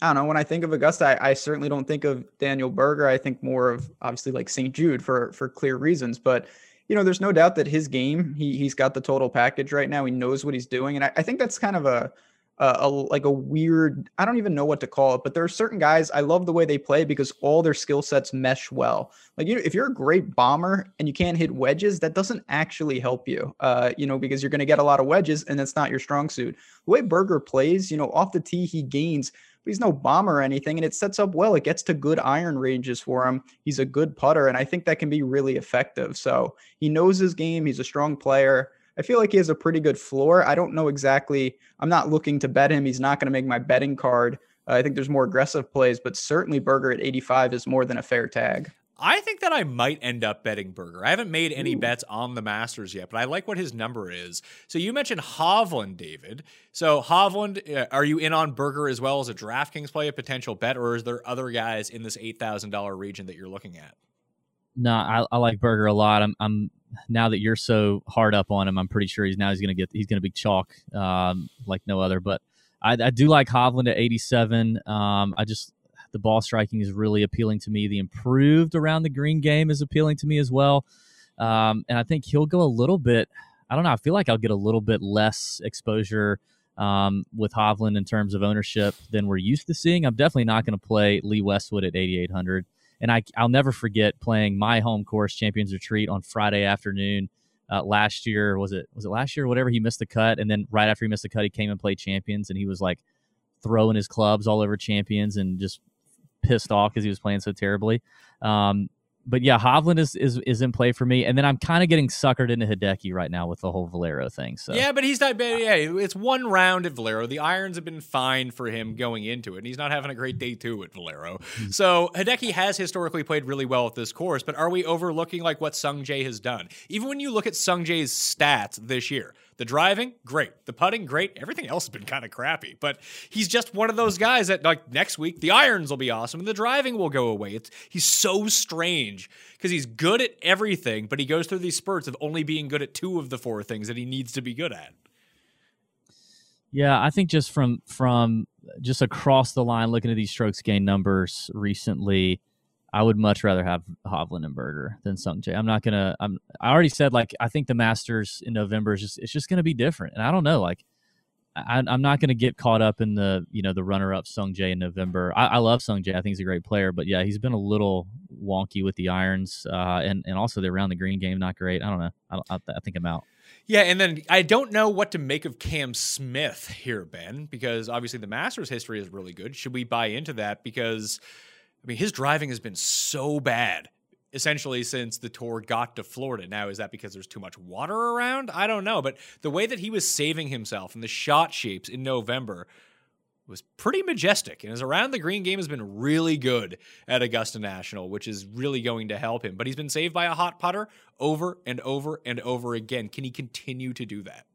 I don't know. When I think of Augusta, I, I, certainly don't think of Daniel Berger. I think more of obviously like St. Jude for for clear reasons. But you know, there's no doubt that his game, he he's got the total package right now. He knows what he's doing, and I, I think that's kind of a uh, a, like a weird i don't even know what to call it but there are certain guys i love the way they play because all their skill sets mesh well like you know, if you're a great bomber and you can't hit wedges that doesn't actually help you uh, you know because you're going to get a lot of wedges and that's not your strong suit the way berger plays you know off the tee he gains but he's no bomber or anything and it sets up well it gets to good iron ranges for him he's a good putter and i think that can be really effective so he knows his game he's a strong player I feel like he has a pretty good floor. I don't know exactly. I'm not looking to bet him. He's not going to make my betting card. Uh, I think there's more aggressive plays, but certainly Berger at 85 is more than a fair tag. I think that I might end up betting Berger. I haven't made any Ooh. bets on the Masters yet, but I like what his number is. So you mentioned Hovland, David. So Hovland, uh, are you in on Berger as well as a DraftKings play, a potential bet, or is there other guys in this eight thousand dollar region that you're looking at? No, I, I like Berger a lot. I'm, I'm now that you're so hard up on him, I'm pretty sure he's now he's going to get he's going to be chalk um, like no other. But I, I, do like Hovland at 87. Um, I just the ball striking is really appealing to me. The improved around the green game is appealing to me as well. Um, and I think he'll go a little bit. I don't know. I feel like I'll get a little bit less exposure um, with Hovland in terms of ownership than we're used to seeing. I'm definitely not going to play Lee Westwood at 8,800. And I, I'll never forget playing my home course Champions Retreat on Friday afternoon. Uh, last year was it was it last year whatever he missed the cut and then right after he missed the cut he came and played champions and he was like throwing his clubs all over champions and just pissed off because he was playing so terribly um, but yeah, Hovland is, is is in play for me, and then I'm kind of getting suckered into Hideki right now with the whole Valero thing. So yeah, but he's not. Yeah, it's one round at Valero. The irons have been fine for him going into it, and he's not having a great day too at Valero. Mm-hmm. so Hideki has historically played really well at this course, but are we overlooking like what Sung Jae has done? Even when you look at Sung Jae's stats this year, the driving, great. The putting, great. Everything else has been kind of crappy. But he's just one of those guys that like next week the irons will be awesome and the driving will go away. It's he's so strange because he's good at everything, but he goes through these spurts of only being good at two of the four things that he needs to be good at. Yeah, I think just from from just across the line looking at these strokes gain numbers recently, I would much rather have Hovland and Berger than Sung Jae. I'm not gonna. I'm. I already said like I think the Masters in November is just it's just gonna be different, and I don't know. Like I, am not gonna get caught up in the you know the runner up Sung Jae in November. I, I, love Sung Jae. I think he's a great player, but yeah, he's been a little wonky with the irons, uh, and and also the around the green game not great. I don't know. I, I, I think I'm out. Yeah, and then I don't know what to make of Cam Smith here, Ben, because obviously the Masters history is really good. Should we buy into that? Because I mean, his driving has been so bad essentially since the tour got to Florida. Now, is that because there's too much water around? I don't know. But the way that he was saving himself and the shot shapes in November was pretty majestic. And his around the green game has been really good at Augusta National, which is really going to help him. But he's been saved by a hot putter over and over and over again. Can he continue to do that?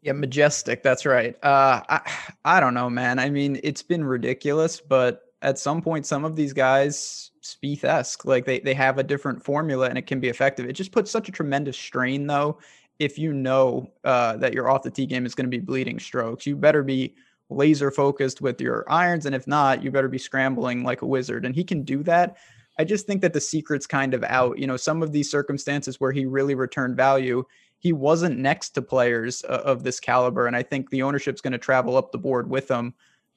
Yeah, majestic. That's right. Uh, I I don't know, man. I mean, it's been ridiculous, but at some point some of these guys Spieth esque, like they they have a different formula and it can be effective. It just puts such a tremendous strain though. If you know uh, that your off the tee game is going to be bleeding strokes, you better be laser focused with your irons, and if not, you better be scrambling like a wizard. And he can do that. I just think that the secret's kind of out. You know, some of these circumstances where he really returned value, he wasn't next to players uh, of this caliber, and I think the ownership's going to travel up the board with him.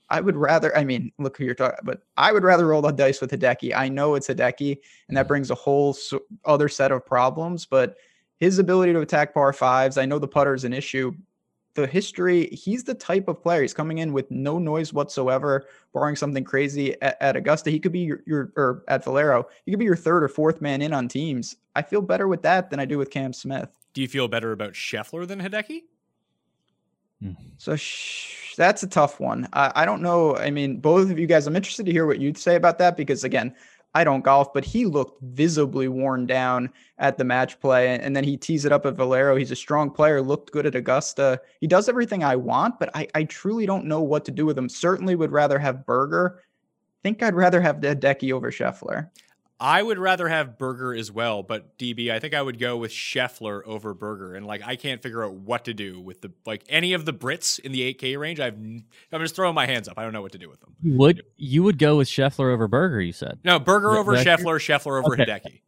I would rather, I mean, look who you're talking, but I would rather roll the dice with Hideki. I know it's Hideki, and that mm-hmm. brings a whole so, other set of problems, but his ability to attack par fives, I know the putter is an issue. The history, he's the type of player. He's coming in with no noise whatsoever, barring something crazy at, at Augusta. He could be your, your, or at Valero, he could be your third or fourth man in on teams. I feel better with that than I do with Cam Smith. Do you feel better about Scheffler than Hideki? Hmm. So sh- that's a tough one. I, I don't know. I mean, both of you guys, I'm interested to hear what you'd say about that because, again, I don't golf, but he looked visibly worn down at the match play. And then he tees it up at Valero. He's a strong player, looked good at Augusta. He does everything I want, but I, I truly don't know what to do with him. Certainly would rather have Berger. think I'd rather have Hideki over Scheffler. I would rather have Berger as well, but DB, I think I would go with Scheffler over Berger. And like, I can't figure out what to do with the like any of the Brits in the 8K range. I've I'm just throwing my hands up. I don't know what to do with them. Would you would go with Scheffler over Berger? You said no. Berger over that- Scheffler. Scheffler over Okay. Hideki.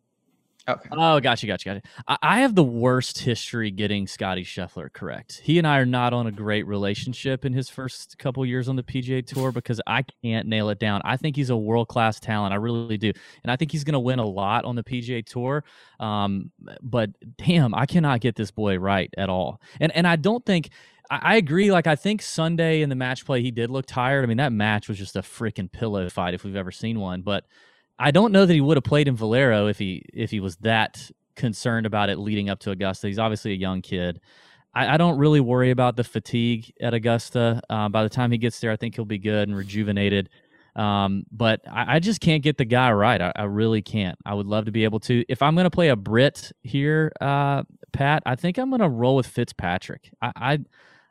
Okay. Oh, gotcha, gotcha, gotcha. I, I have the worst history getting Scotty Scheffler correct. He and I are not on a great relationship in his first couple years on the PGA Tour because I can't nail it down. I think he's a world class talent. I really do, and I think he's going to win a lot on the PGA Tour. Um, but damn, I cannot get this boy right at all. And and I don't think. I I agree. Like I think Sunday in the match play, he did look tired. I mean, that match was just a freaking pillow fight if we've ever seen one. But I don't know that he would have played in Valero if he if he was that concerned about it leading up to Augusta. He's obviously a young kid. I, I don't really worry about the fatigue at Augusta. Uh, by the time he gets there, I think he'll be good and rejuvenated. Um, but I, I just can't get the guy right. I, I really can't. I would love to be able to. If I'm going to play a Brit here, uh, Pat, I think I'm going to roll with Fitzpatrick. I, I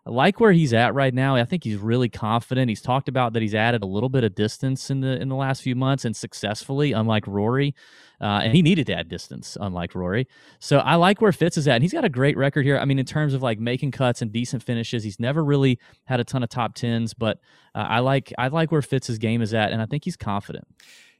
I like where he's at right now. I think he's really confident. He's talked about that he's added a little bit of distance in the in the last few months and successfully, unlike Rory. Uh, and he needed to add distance, unlike Rory. So I like where Fitz is at. And he's got a great record here. I mean, in terms of like making cuts and decent finishes, he's never really had a ton of top tens. But uh, I like I like where Fitz's game is at, and I think he's confident.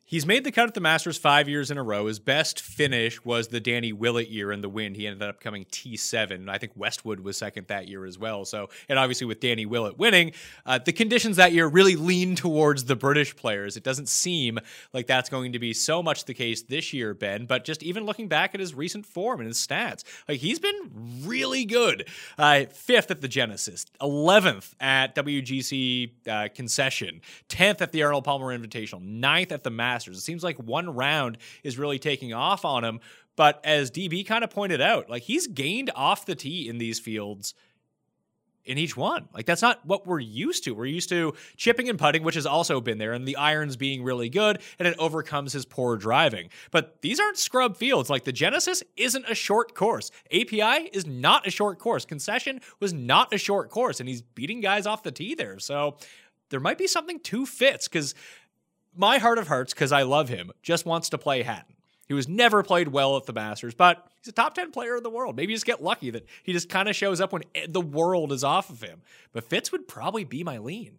He's made the cut at the Masters five years in a row. His best finish was the Danny Willett year in the win. He ended up coming T7. I think Westwood was second that year as well. So, and obviously with Danny Willett winning, uh, the conditions that year really lean towards the British players. It doesn't seem like that's going to be so much the case this year, Ben. But just even looking back at his recent form and his stats, like he's been really good. Uh, fifth at the Genesis, 11th at WGC uh, Concession, 10th at the Arnold Palmer Invitational, 9th at the Masters. It seems like one round is really taking off on him. But as DB kind of pointed out, like he's gained off the tee in these fields in each one. Like that's not what we're used to. We're used to chipping and putting, which has also been there, and the irons being really good, and it overcomes his poor driving. But these aren't scrub fields. Like the Genesis isn't a short course. API is not a short course. Concession was not a short course, and he's beating guys off the tee there. So there might be something to Fitz because my heart of hearts, because I love him, just wants to play Hatton. He was never played well at the Masters, but he's a top 10 player in the world. Maybe just get lucky that he just kind of shows up when the world is off of him. But Fitz would probably be my lean.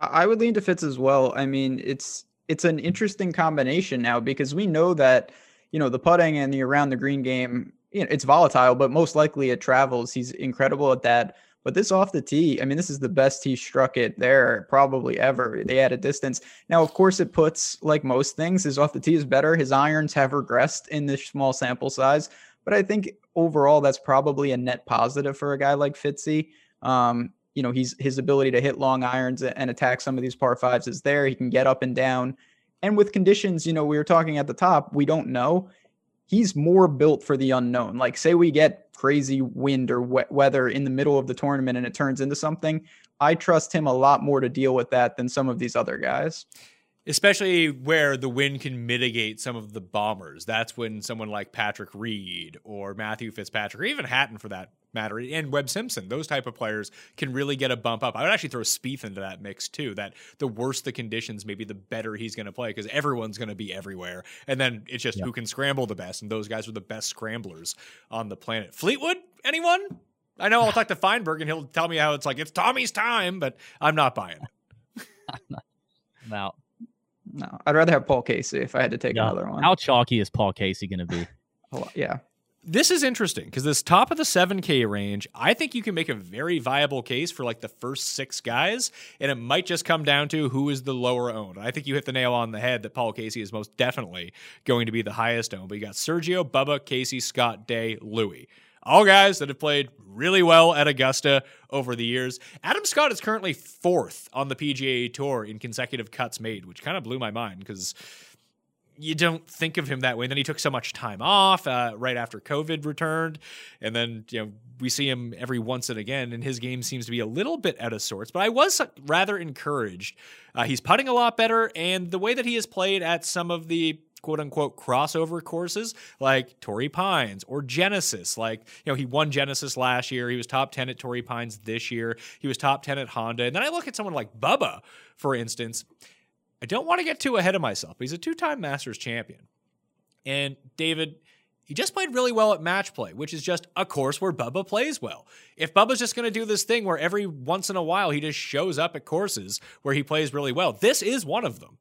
I would lean to Fitz as well. I mean, it's it's an interesting combination now because we know that you know the putting and the around the green game, you know, it's volatile, but most likely it travels. He's incredible at that. But this off the tee, I mean, this is the best he struck it there probably ever. They had a distance. Now, of course, it puts like most things, his off the tee is better. His irons have regressed in this small sample size, but I think overall that's probably a net positive for a guy like Fitzy. Um, you know, he's his ability to hit long irons and attack some of these par fives is there. He can get up and down. And with conditions, you know, we were talking at the top, we don't know. He's more built for the unknown. Like, say we get crazy wind or wet weather in the middle of the tournament and it turns into something. I trust him a lot more to deal with that than some of these other guys. Especially where the wind can mitigate some of the bombers. That's when someone like Patrick Reed or Matthew Fitzpatrick, or even Hatton for that matter, and Webb Simpson, those type of players can really get a bump up. I would actually throw Spieth into that mix too. That the worse the conditions, maybe the better he's going to play because everyone's going to be everywhere, and then it's just who can scramble the best, and those guys are the best scramblers on the planet. Fleetwood, anyone? I know I'll talk to Feinberg and he'll tell me how it's like it's Tommy's time, but I'm not buying it. I'm out. No, I'd rather have Paul Casey if I had to take Yeah. another one. How chalky is Paul Casey going to be? A Yeah. This is interesting because this top of the 7K range, I think you can make a very viable case for like the first six guys, and it might just come down to who is the lower owned. I think you hit the nail on the head that Paul Casey is most definitely going to be the highest owned, but you got Sergio, Bubba, Casey, Scott, Day, Louis. All guys that have played really well at Augusta over the years. Adam Scott is currently fourth on the PGA Tour in consecutive cuts made, which kind of blew my mind because you don't think of him that way. And then he took so much time off uh, right after COVID returned, and then you know we see him every once and again, and his game seems to be a little bit out of sorts. But I was rather encouraged. Uh, he's putting a lot better, and the way that he has played at some of the quote unquote crossover courses like Torrey Pines or Genesis. Like, you know, he won Genesis last year. He was top 10 at Torrey Pines this year. He was top 10 at Honda. And then I look at someone like Bubba, for instance. I don't want to get too ahead of myself, but he's a two time Masters champion. And David, he just played really well at match play, which is just a course where Bubba plays well. If Bubba's just going to do this thing where every once in a while he just shows up at courses where he plays really well, this is one of them.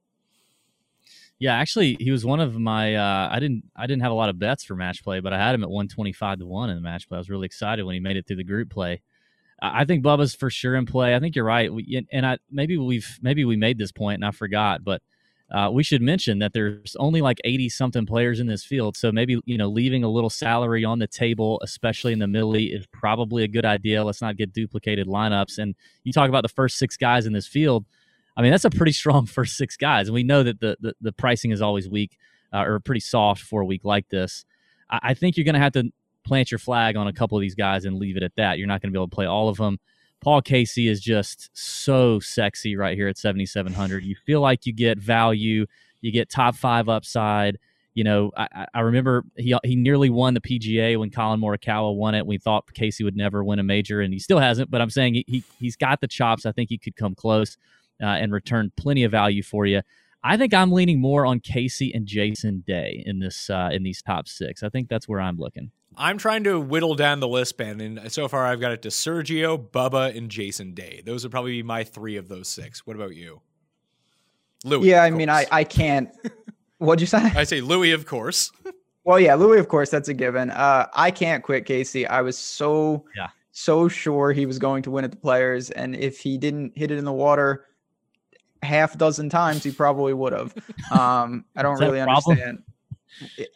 Yeah, actually, he was one of my. Uh, I didn't. I didn't have a lot of bets for match play, but I had him at one twenty five to one in the match play. I was really excited when he made it through the group play. I think Bubba's for sure in play. I think you're right. We, and I maybe we've maybe we made this point and I forgot, but uh, we should mention that there's only like 80 something players in this field. So maybe you know leaving a little salary on the table, especially in the middle, is probably a good idea. Let's not get duplicated lineups. And you talk about the first six guys in this field. I mean, that's a pretty strong first six guys, and we know that the the, the pricing is always weak uh, or pretty soft for a week like this. I, I think you're going to have to plant your flag on a couple of these guys and leave it at that. You're not going to be able to play all of them. Paul Casey is just so sexy right here at 7,700. You feel like you get value, you get top five upside. You know, I, I remember he he nearly won the PGA when Collin Morikawa won it. We thought Casey would never win a major, and he still hasn't. But I'm saying he, he he's got the chops. I think he could come close uh, and return plenty of value for you. I think I'm leaning more on Casey and Jason Day in this uh, in these top six. I think that's where I'm looking. I'm trying to whittle down the list, Ben, and so far I've got it to Sergio, Bubba, and Jason Day. Those would probably be my three of those six. What about you? Louis. Yeah, I mean, I, I can't. What'd you say? I say Louis, of course. well, yeah, Louis, of course, that's a given. Uh, I can't quit Casey. I was so yeah. so sure he was going to win at the Players, and if he didn't hit it in the water half dozen times, he probably would have. Um, I don't really understand. It,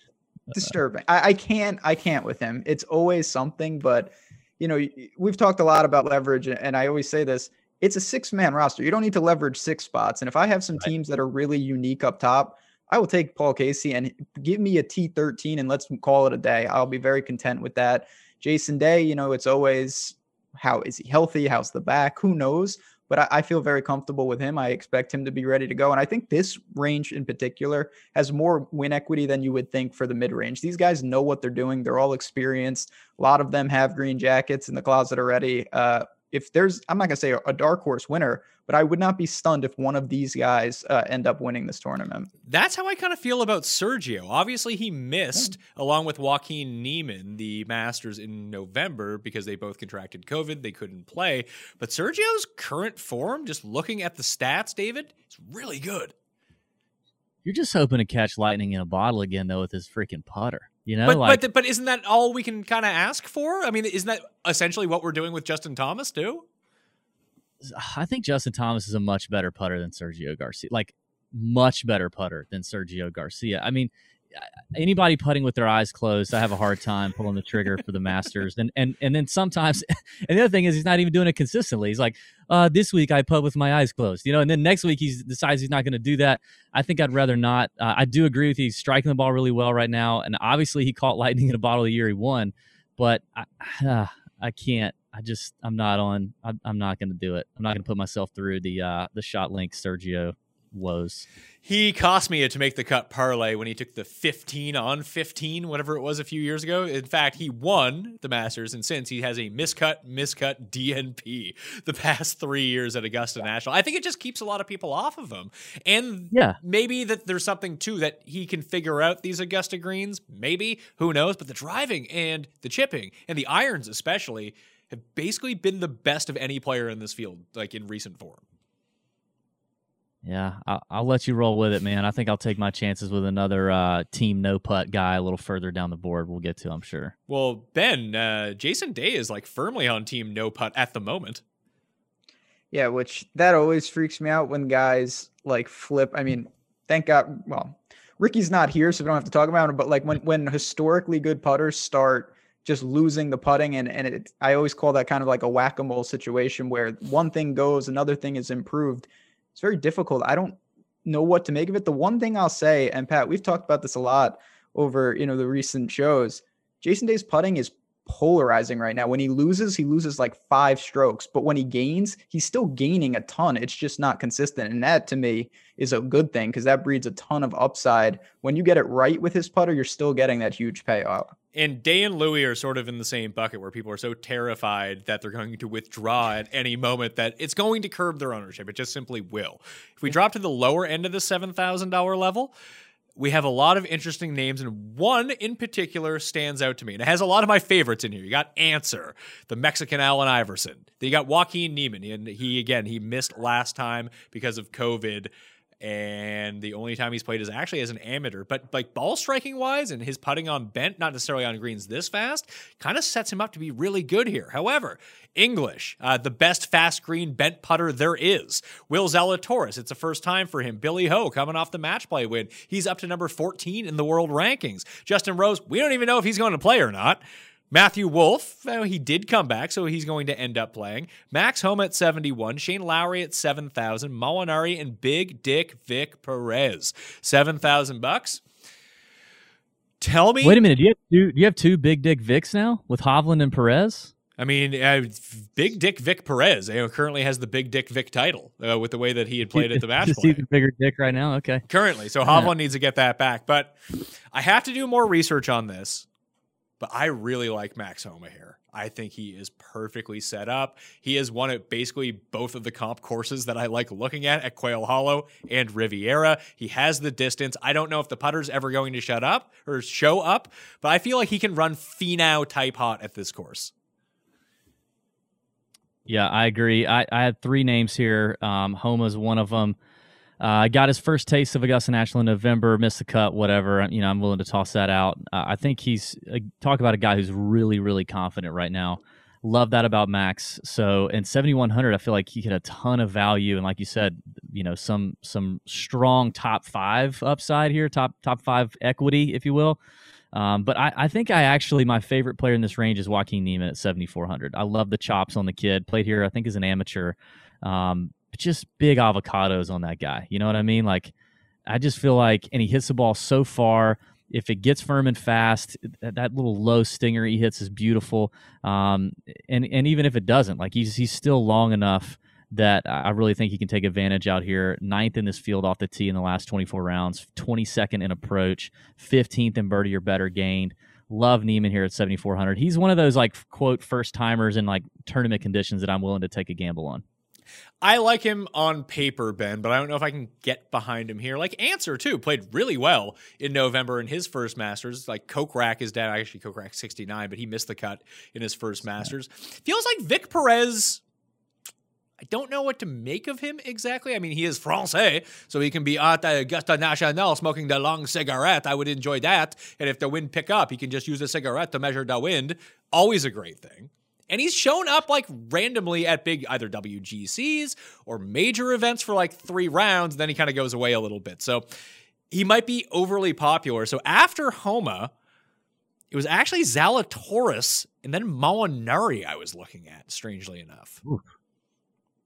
disturbing. I, I can't. I can't with him. It's always something, but you know, we've talked a lot about leverage, and I always say this: it's a six-man roster. You don't need to leverage six spots. And if I have some right. teams that are really unique up top, I will take Paul Casey and give me a T13 and let's call it a day. I'll be very content with that. Jason Day, you know, it's always how is he healthy? How's the back? Who knows? But I, I, feel very comfortable with him. I expect him to be ready to go. And I think this range in particular has more win equity than you would think for the mid range. These guys know what they're doing, they're all experienced. A lot of them have green jackets in the closet already. Uh, if there's, I'm not gonna say a dark horse winner, but I would not be stunned if one of these guys uh, end up winning this tournament. That's how I kind of feel about Sergio. Obviously, he missed yeah. along with Joaquin Niemann the Masters in November because they both contracted COVID. They couldn't play. But Sergio's current form, just looking at the stats, David, is really good. You're just hoping to catch lightning in a bottle again, though, with his freaking putter. You know, but like, but but isn't that all we can kind of ask for? I mean, isn't that essentially what we're doing with Justin Thomas too? I think Justin Thomas is a much better putter than Sergio Garcia. Like much better putter than Sergio Garcia. I mean, anybody putting with their eyes closed, I have a hard time pulling the trigger for the Masters. And and and then sometimes, and the other thing is he's not even doing it consistently. He's like, uh, this week I put with my eyes closed, you know, and then next week he decides he's not going to do that. I think I'd rather not. Uh, I do agree with you. He's striking the ball really well right now, and obviously he caught lightning in a bottle the year he won. But I, uh, I can't. I just I'm not on. I'm, I'm not going to do it. I'm not going to put myself through the uh, the shot link Sergio woes. He cost me it to make the cut parlay when he took the 15 on 15, whatever it was a few years ago. In fact, he won the Masters, and since he has a miscut, miscut DNP the past three years at Augusta yeah. National. I think it just keeps a lot of people off of him. And yeah. maybe that there's something too that he can figure out these Augusta greens. Maybe. Who knows? But the driving and the chipping and the irons, especially, have basically been the best of any player in this field, like in recent form. Yeah, I'll, I'll, let you roll with it, man. I think I'll take my chances with another uh, team no putt guy a little further down the board. We'll get to, I'm sure. Well, Ben, uh, Jason Day is like firmly on team no putt at the moment. Yeah, which that always freaks me out when guys like flip. I mean, thank God. Well, Rickie's not here, so we don't have to talk about him. But like when when historically good putters start just losing the putting and and it, I always call that kind of like a whack a mole situation where one thing goes, another thing is improved it's very difficult. I don't know what to make of it. The one thing I'll say, and Pat, we've talked about this a lot over you know the recent shows. Jason Day's putting is polarizing right now. When he loses, he loses like five strokes, but when he gains, he's still gaining a ton. It's just not consistent. And that to me is a good thing because that breeds a ton of upside. When you get it right with his putter, you're still getting that huge payout. And Day and Louis are sort of in the same bucket where people are so terrified that they're going to withdraw at any moment that it's going to curb their ownership. It just simply will. If we drop to the lower end of the $7,000 level, we have a lot of interesting names, and one in particular stands out to me. And it has a lot of my favorites in here. You got Ancer, the Mexican Allen Iverson. Then you got Joaquin Niemann, and he again he missed last time because of COVID and the only time he's played is actually as an amateur. But like ball striking wise and his putting on bent, not necessarily on greens this fast, kind of sets him up to be really good here. Harris, English, uh, the best fast green bent putter there is. Will Zalatoris, it's the first time for him. Billy Ho coming off the match play win. He's up to number 14 in the world rankings. Justin Rose, we don't even know if he's going to play or not. Matthew Wolff, well, he did come back, so he's going to end up playing. Max Homa at 71, Shane Lowry at 7,000, Molinari and Big Dick Vic Perez. 7,000 bucks. Tell me. Wait a minute. Do you have two, do you have two Big Dick Vics now with Hovland and Perez? I mean, uh, Big Dick Vic Perez you know, currently has the Big Dick Vic title uh, with the way that he had played at the match. Just even bigger dick right now. Okay. Currently, so Hovland needs to get that back. But I have to do more research on this but I really like Max Homa here. I think he is perfectly set up. He has won at basically both of the comp courses that I like looking at at Quail Hollow and Riviera. He has the distance. I don't know if the putter's ever going to shut up or show up, but I feel like he can run Finau type hot at this course. Yeah, I agree. I, I had three names here. Um, Homa's one of them. Uh, got his first taste of Augusta National in November, missed the cut, whatever. You know, I'm willing to toss that out. Uh, I think he's uh, talk about a guy who's really, really confident right now. Love that about Max. So in 7100, I feel like he had a ton of value, and like you said, you know, some some strong top five upside here, top top five equity, if you will. Um, but I, I, think I actually my favorite player in this range is Joaquin Niemann at 7400. I love the chops on the kid. Played here, I think, as an amateur. Um, just big avocados on that guy. You know what I mean? Like, I just feel like, and he hits the ball so far. If it gets firm and fast, that little low stinger he hits is beautiful. Um, and and even if it doesn't, like he's he's still long enough that I really think he can take advantage out here. Ninth in this field off the tee in the last 24 rounds, 22nd in approach, 15th in birdie or better gained. Love Niemann here at 7,400. He's one of those like quote first timers in like tournament conditions that I'm willing to take a gamble on. I like him on paper, Ben, but I don't know if I can get behind him here. Like Ancer too, played really well in November in his first Masters. Like Kokrak is down, actually Kokrak 69, but he missed the cut in his first Masters. Feels like Vic Perez. I don't know what to make of him exactly. I mean, he is Francais, so he can be at the Augusta National smoking the long cigarette. I would enjoy that. And if the wind pick up, he can just use the cigarette to measure the wind. Always a great thing. And he's shown up like randomly at big either WGCs or major events for like three rounds. Then he kind of goes away a little bit. So he might be overly popular. So after Homa, it was actually Zalatoris and then Molinari I was looking at, strangely enough.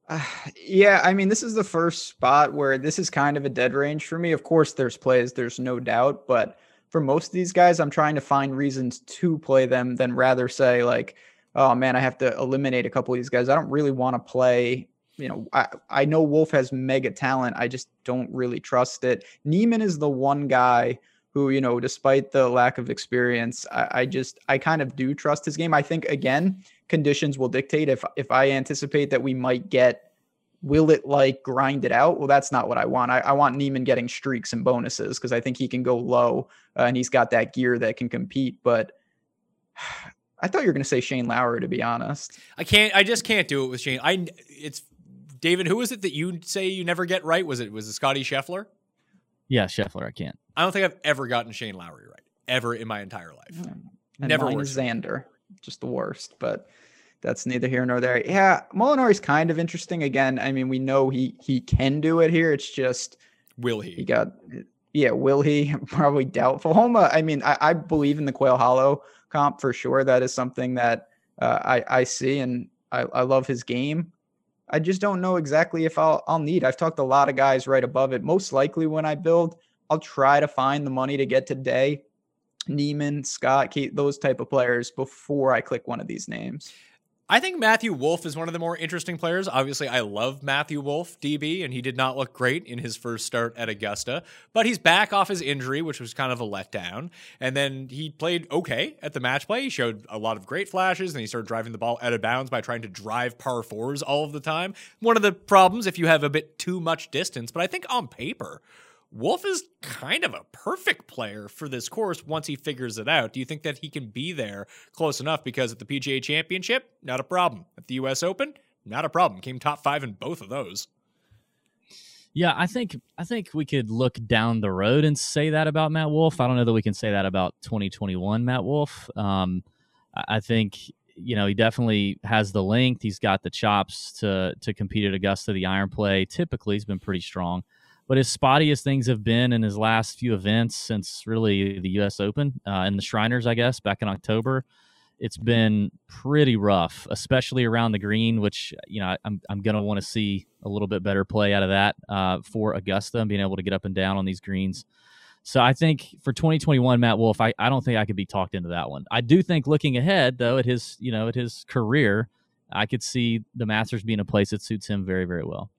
Uh, yeah, I mean, this is the first spot where this is kind of a dead range for me. Of course, there's plays, there's no doubt, but for most of these guys, I'm trying to find reasons to play them than rather say, like, oh man, I have to eliminate a couple of these guys. I don't really want to play. You know, I, I know Wolff has mega talent. I just don't really trust it. Niemann is the one guy who, you know, despite the lack of experience, I, I just I kind of do trust his game. I think again, conditions will dictate. If if I anticipate that we might get will it like grind it out? Well, that's not what I want. I, I want Niemann getting streaks and bonuses because I think he can go low uh, and he's got that gear that can compete. But I thought you were going to say Shane Lowry, to be honest. I can't. I just can't do it with Shane. I. It's David. Who is it that you say you never get right? Was it was it Scotty Scheffler? Yeah, Scheffler. I can't. I don't think I've ever gotten Shane Lowry right ever in my entire life. Hmm. And never. Mine Xander, just the worst. But that's neither here nor there. Yeah, Molinari's kind of interesting. Again, I mean, we know he he can do it here. It's just will he? He got yeah. Will he? Probably doubtful. Homa. I mean, I, I believe in the Quail Hollow comp for sure. That is something that uh, I I see, and I, I love his game. I just don't know exactly if I'll I'll need. I've talked to a lot of guys right above it. Most likely when I build, I'll try to find the money to get to Day, Niemann, Scott, Kate, those type of players before I click one of these names. I think Matthew Wolff is one of the more interesting players. Obviously, I love Matthew Wolff, DB, and he did not look great in his first start at Augusta, but he's back off his injury, which was kind of a letdown. And then he played okay at the match play. He showed a lot of great flashes, and he started driving the ball out of bounds by trying to drive par fours all of the time. One of the problems if you have a bit too much distance, but I think on paper, Wolff is kind of a perfect player for this course once he figures it out. Do you think that he can be there close enough? Because at the PGA Championship, not a problem. At the US Open, not a problem. Came top five in both of those. Yeah, I think I think we could look down the road and say that about Matt Wolff. I don't know that we can say that about 2021 Matt Wolff. Um, I think you know he definitely has the length. He's got the chops to to compete at Augusta. The iron play typically has been pretty strong. But as spotty as things have been in his last few events since really the U.S. Open uh, and the Shriners, I guess, back in October, it's been pretty rough, especially around the green, which you know I'm I'm gonna want to see a little bit better play out of that uh, for Augusta and being able to get up and down on these greens. So I think for 2021, Matt Wolff, I, I don't think I could be talked into that one. I do think looking ahead though at his you know at his career, I could see the Masters being a place that suits him very very well.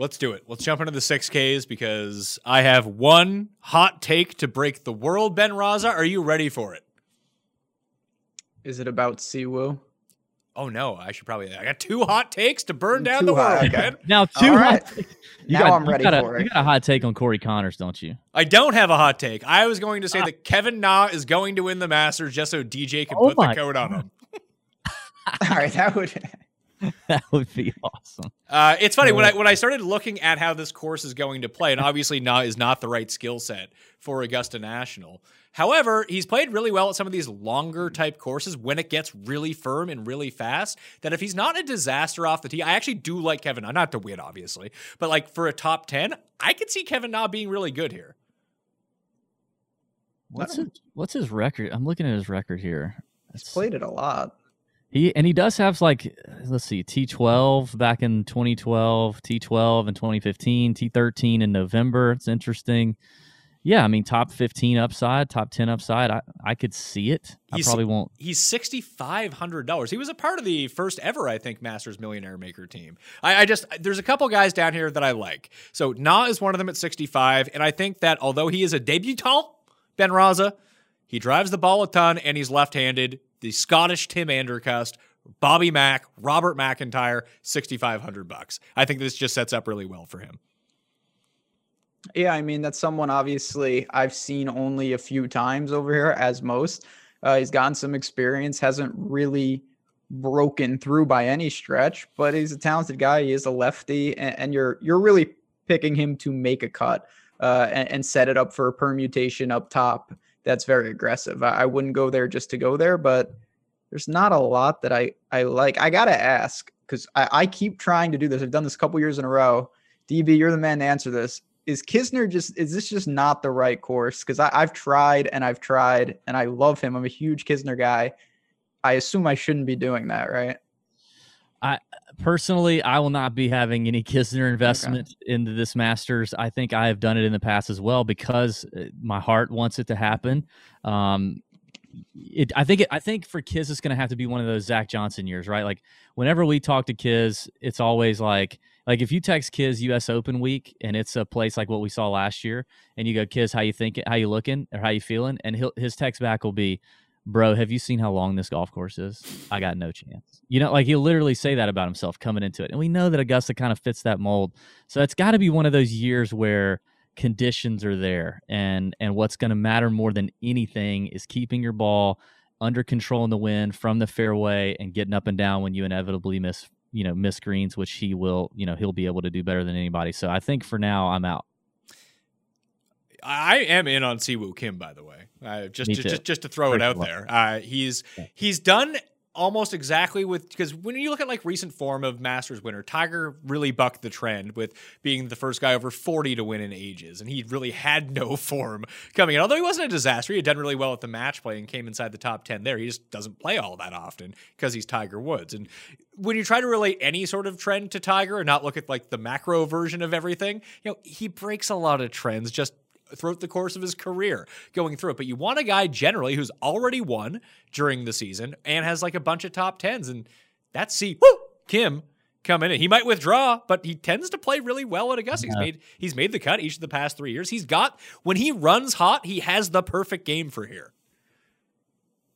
Let's do it. Let's jump into the 6Ks because I have one hot take to break the world, Ben Rasa. Are you ready for it? Is it about Siwoo? Oh no, I should probably. I got two hot takes to burn down the world, okay. Now two All hot. right. You Now got- I'm you ready got a- for You got a hot take on Corey Conners, don't you? I don't have a hot take. I was going to say that Kevin Na is going to win the Masters just so DJ can Oh put the my coat on him. All right, that would that would be awesome. Uh, it's funny when I when I started looking at how this course is going to play, and obviously Na is not the right skill set for Augusta National. However, he's played really well at some of these longer type courses when it gets really firm and really fast. That if he's not a disaster off the tee, I actually do like Kevin Na, not to win obviously, but like for a top ten, I could see Kevin Na being really good here. What's his, what's his record? I'm looking at his record here. he's played it a lot. He and he does have like let's see, T12 back in 2012, T12 in 2015, T13 in November. It's interesting. Yeah, I mean top 15 upside, top 10 upside. I I could see it. He's- I probably won't. He's sixty five hundred dollars. He was a part of the first ever, I think, Masters Millionaire Maker team. I, I just there's a couple guys down here that I like. So Na is one of them at sixty five, and I think that although he is a debutant, Ben Rasa, he drives the ball a ton and he's left handed. The Scottish Tim Andercust, Bobby Mack, Robert MacIntyre, sixty five hundred bucks. I think this just sets up really well for him. Yeah, I mean that's someone obviously I've seen only a few times over here, as most. Uh, he's gotten some experience, hasn't really broken through by any stretch, but he's a talented guy. He is a lefty, and, and you're you're really picking him to make a cut uh, and, and set it up for a permutation up top. That's very aggressive. I, I wouldn't go there just to go there, but there's not a lot that I I like. I gotta ask because I, I keep trying to do this. I've done this a couple years in a row. DB, you're the man to answer this is Kisner just is this just not the right course? Because I've tried and I've tried and I love him. I'm a huge Kisner guy. I assume I shouldn't be doing that, right? I personally, I will not be having any Kisner investment into this Masters. I think I have done it in the past as well because uh, my heart wants it to happen. Um, it, I think it, I think for Kiz it's going to have to be one of those Zach Johnson years, right? Like whenever we talk to Kiz, it's always like like if you text Kiz U.S. Open week and it's a place like what we saw last year, and you go Kiz, how you thinking, how you looking, or how you feeling, and he'll, his text back will be, bro, have you seen how long this golf course is? I got no chance. You know, like he'll literally say that about himself coming into it. And we know that Augusta kind of fits that mold. So it's got to be one of those years where conditions are there and and what's going to matter more than anything is keeping your ball under control in the wind from the fairway and getting up and down when you inevitably miss you know miss greens which he will you know he'll be able to do better than anybody so i think for now i'm out I am in on Siwoo Kim, by the way. Uh, just, to, just just to throw it out there, uh, he's he's done almost exactly with because when you look at like recent form of Masters winner, Tiger really bucked the trend with being the first guy over 40 to win in ages. And he really had no form coming in. Although he wasn't a disaster, he had done really well at the match play and came inside the top 10 there. He just doesn't play all that often because he's Tiger Woods. And when you try to relate any sort of trend to Tiger and not look at like the macro version of everything, you know, he breaks a lot of trends just throughout the course of his career going through it. But you want a guy generally who's already won during the season and has like a bunch of top tens. And that's Siwoo, Kim come in. And he might withdraw, but he tends to play really well at Augusta. He's made he's made the cut each of the past three years. He's got when he runs hot, he has the perfect game for here.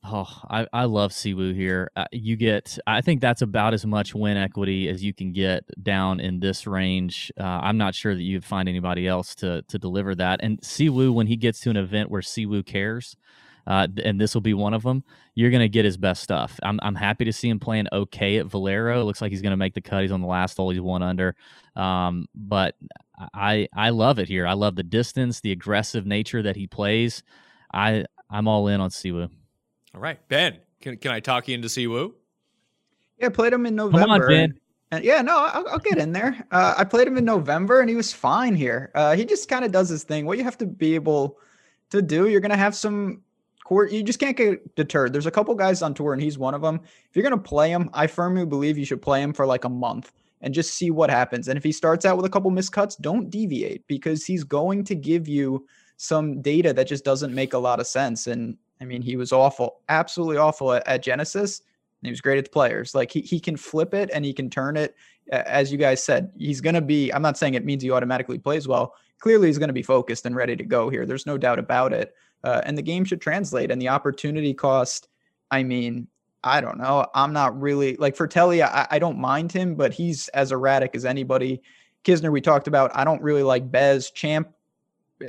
Oh, I, I love Siwoo here. Uh, you get, I think that's about as much win equity as you can get down in this range. Uh, I'm not sure that you'd find anybody else to to deliver that. And Siwoo, when he gets to an event where Siwoo cares, uh, and this will be one of them, you're going to get his best stuff. I'm, I'm happy to see him playing okay at Valero. It looks like he's going to make the cut. He's on the last hole. He's one under. Um, but I I love it here. I love the distance, the aggressive nature that he plays. I I'm all in on Siwoo. All right, Ben, can, can I talk you into Siwoo? Yeah, played him in November. Come on, Ben. And, and yeah, no, I'll, I'll, get in there. Uh, I played him in November, and he was fine here. Uh, he just kind of does his thing. What you have to be able to do, you're gonna have some court. You just can't get deterred. There's a couple guys on tour, and he's one of them. If you're gonna play him, I firmly believe you should play him for like a month and just see what happens. And if he starts out with a couple miscuts, don't deviate because he's going to give you some data that just doesn't make a lot of sense. And I mean, he was awful, absolutely awful at, at Genesis. he was great at the players. Like he, he can flip it and he can turn it. As you guys said, he's going to be, I'm not saying it means he automatically plays well. Clearly, he's going to be focused and ready to go here. There's no doubt about it. Uh, and the game should translate. And the opportunity cost, I mean, I don't know. I'm not really like for Telly, I, I don't mind him, but he's as erratic as anybody. Kisner, we talked about. I don't really like Bez. Champ,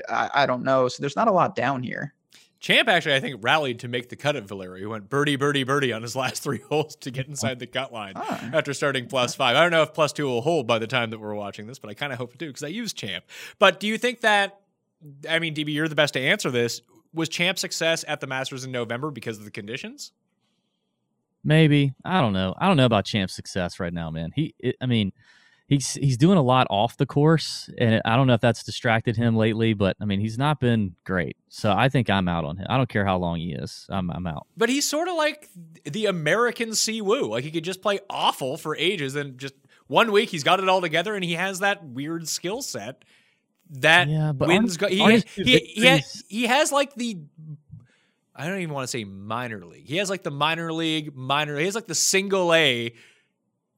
I, I don't know. So there's not a lot down here. Champ actually, I think, rallied to make the cut at Valero. He went birdie, birdie, birdie on his last three holes to get inside the cut line ah. after starting plus five. I don't know if plus two will hold by the time that we're watching this, but I kind of hope it do because I use Champ. But do you think that, I mean, DB, you're the best to answer this. Was Champ success at the Masters in November because of the conditions? Maybe. I don't know. I don't know about Champ's success right now, man. He, it, I mean, he's he's doing a lot off the course, and I don't know if that's distracted him lately. But I mean, he's not been great. So I think I'm out on him. I don't care how long he is. I'm I'm out. But he's sort of like the American Siwoo. Like he could just play awful for ages, and just one week he's got it all together, and he has that weird skill set that yeah, but wins. Go- he, he, he, has, he has like the I don't even want to say minor league. He has like the minor league minor. He has like the single A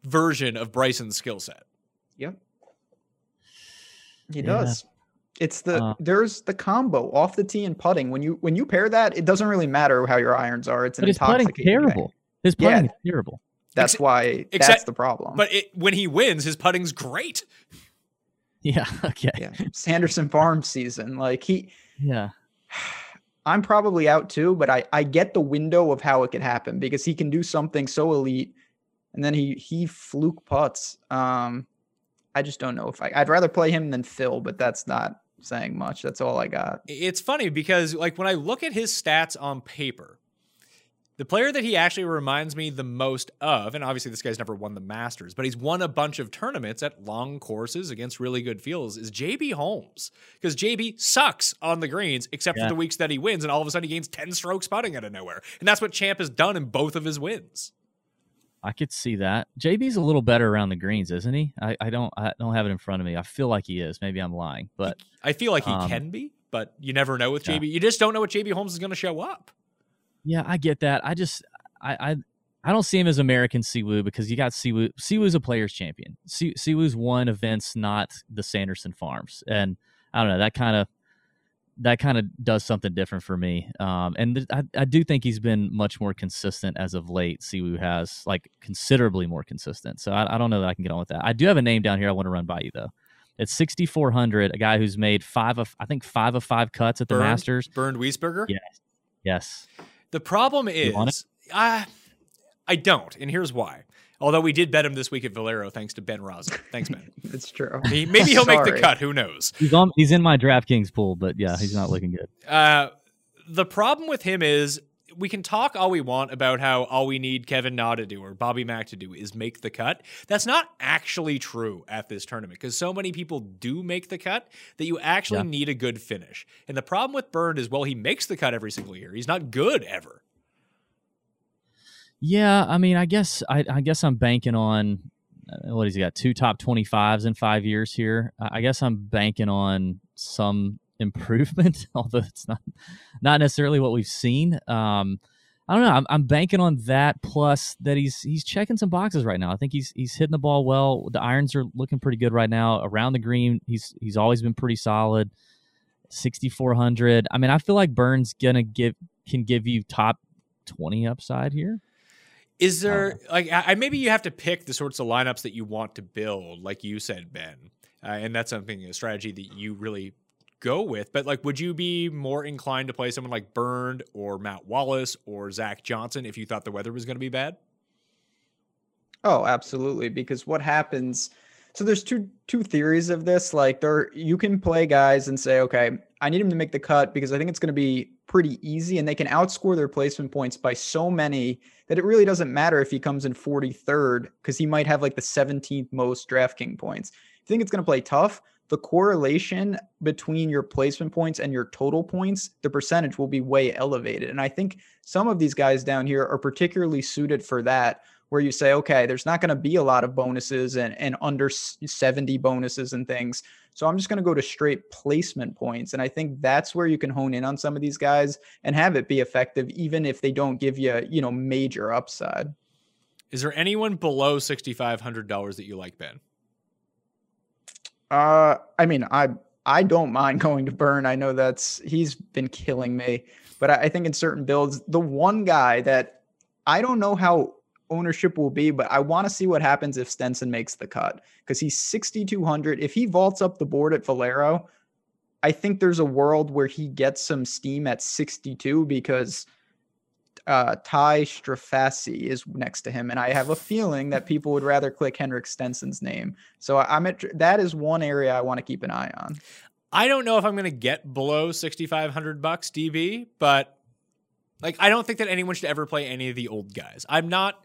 version of Bryson's skill set. Yep. He yeah. does. It's the uh, there's the combo off the tee and putting. When you when you pair that, it doesn't really matter how your irons are. It's an his putting terrible. His putting yeah. is terrible. That's Ex- why except, that's the problem. But it, when he wins, his putting's great. Yeah. Okay. Yeah. Sanderson Farm season, like he. Yeah. I'm probably out too, but I I get the window of how it could happen because he can do something so elite, and then he he fluke putts. Um, I just don't know if I, I'd rather play him than Phil, but that's not saying much. That's all I got. It's funny because like when I look at his stats on paper, the player that he actually reminds me the most of, and obviously this guy's never won the Masters, but he's won a bunch of tournaments at long courses against really good fields, is JB Holmes. Because JB sucks on the greens, except yeah. for the weeks that he wins, and all of a sudden he gains 10 strokes putting out of nowhere. And that's what Champ has done in both of his wins. I could see that. JB's a little better around the greens, isn't he? I, I don't I don't have it in front of me. I feel like he is. Maybe I'm lying, but I feel like he um, can be, but you never know with JB. Yeah. You just don't know what JB Holmes is going to show up. Yeah, I get that. I just I I, I don't see him as American Siwoo because you got Siwoo. Siwoo's a players champion. Siwoo's won events, not the Sanderson Farms, and I don't know that kind of that kind of does something different for me. Um, and th- I, I, do think he's been much more consistent as of late. Siwoo has like considerably more consistent. So I, I, don't know that I can get on with that. I do have a name down here I want to run by you though. It's 6,400, a guy who's made five of, I think five of five cuts at the Bernd, Masters. Bernd Wiesberger? Yes. Yes. The problem is, I, I don't. And here's why. Although we did bet him this week at Valero, thanks to Ben Rasa. Thanks, Ben. it's true. He, maybe he'll make the cut. Who knows? He's on. He's in my DraftKings pool, but yeah, he's not looking good. Uh, the problem with him is we can talk all we want about how all we need Kevin Na to do or Bobby Mack to do is make the cut. That's not actually true at this tournament because so many people do make the cut that you actually Yeah. need a good finish. And the problem with Bernd is, well, he makes the cut every single year. He's not good ever. Yeah, I mean, I guess I, I guess I'm banking on uh, what has he got? Two top twenty fives in five years here. I guess I'm banking on some improvement, although it's not not necessarily what we've seen. Um, I don't know. I'm, I'm banking on that plus that he's he's checking some boxes right now. I think he's he's hitting the ball well. The irons are looking pretty good right now around the green. He's he's always been pretty solid. 6400. I mean, I feel like Bernd's gonna give can give you top 20 upside here. Is there like I, I- maybe you have to pick the sorts of lineups that you want to build, like you said, Ben, uh, and that's something a strategy that you really go with. But like, would you be more inclined to play someone like Bernd or Matt Wallace or Zach Johnson if you thought the weather was going to be bad? Oh, absolutely. Because what happens? So there's two two theories of this. Like there, you can play guys and say, okay, I need him to make the cut because I think it's going to be pretty easy, and they can outscore their placement points by so many that it really doesn't matter if he comes in 43rd because he might have like the 17th most DraftKings points. If you think it's going to play tough, the correlation between your placement points and your total points, the percentage will be way elevated. And I think some of these guys down here are particularly suited for that where you say, okay, there's not going to be a lot of bonuses and, and under 70 bonuses and things. So I'm just going to go to straight placement points. And I think that's where you can hone in on some of these guys and have it be effective, even if they don't give you, you know, major upside. Is there anyone below sixty five hundred dollars that you like, Ben? Uh, I mean, I I don't mind going to Bernd. I know that's he's been killing me, but I, I think in certain builds, the one guy that I don't know how ownership will be, but I want to see what happens if Stenson makes the cut because he's 6,200. If he vaults up the board at Valero, I think there's a world where he gets some steam at 62 because uh, Ty Strafaci is next to him, and I have a feeling that people would rather click Henrik Stenson's name. So I'm at that is one area I want to keep an eye on. I don't know if I'm going to get below 6500 bucks DB, but like I don't think that anyone should ever play any of the old guys. I'm not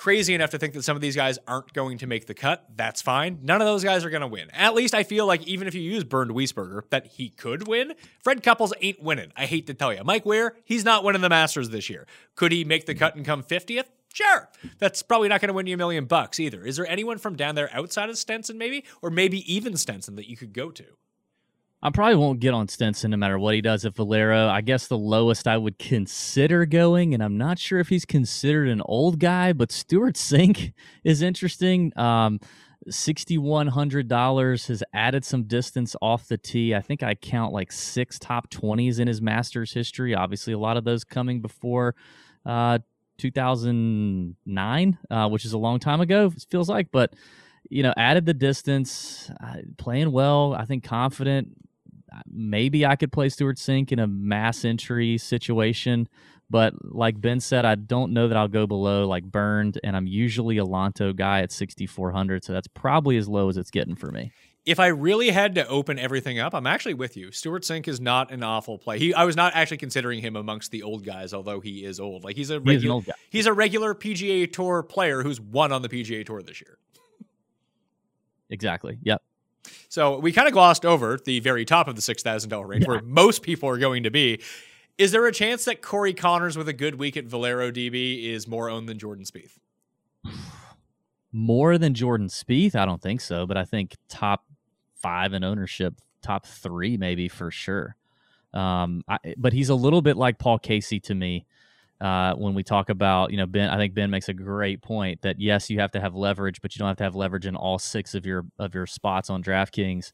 crazy enough to think that some of these guys aren't going to make the cut. That's fine. None of those guys are going to win. At least I feel like even if you use Bernd Wiesberger, that he could win. Fred Couples ain't winning. I hate to tell you. Mike Weir, he's not winning the Masters this year. Could he make the cut and come 50th? Sure. That's probably not going to win you a million bucks either. Is there anyone from down there outside of Stenson maybe? Or maybe even Stenson that you could go to? I probably won't get on Stenson no matter what he does at Valero. I guess the lowest I would consider going, and I'm not sure if he's considered an old guy, but Stewart Cink is interesting. Um, $6,100 has added some distance off the tee. I think I count like six top 20s in his Masters history. Obviously, a lot of those coming before uh, 2009, uh, which is a long time ago, it feels like. But, you know, added the distance, uh, playing well. I think confident maybe I could play Stewart Cink in a mass entry situation. But like Ben said, I don't know that I'll go below like Bernd, and I'm usually a Lanto guy at 6,400, so that's probably as low as it's getting for me. if I really had to open everything up, I'm actually with you. Stuart Sink is not an awful play. He, I was not actually considering him amongst the old guys, although he is old. Like he's a regular, he's a regular PGA Tour player who's won on the PGA Tour this year. Exactly. Yep. So we kind of glossed over the very top of the six thousand dollar range, where most people are going to be. Is there a chance that Corey Conners with a good week at Valero DB is more owned than Jordan Spieth? More than Jordan Spieth, I don't think so, but I think top five in ownership, top three maybe for sure. Um, I, but he's a little bit like Paul Casey to me. Uh, when we talk about, you know, Ben, I think Ben makes a great point that yes, you have to have leverage, but you don't have to have leverage in all six of your of your spots on DraftKings.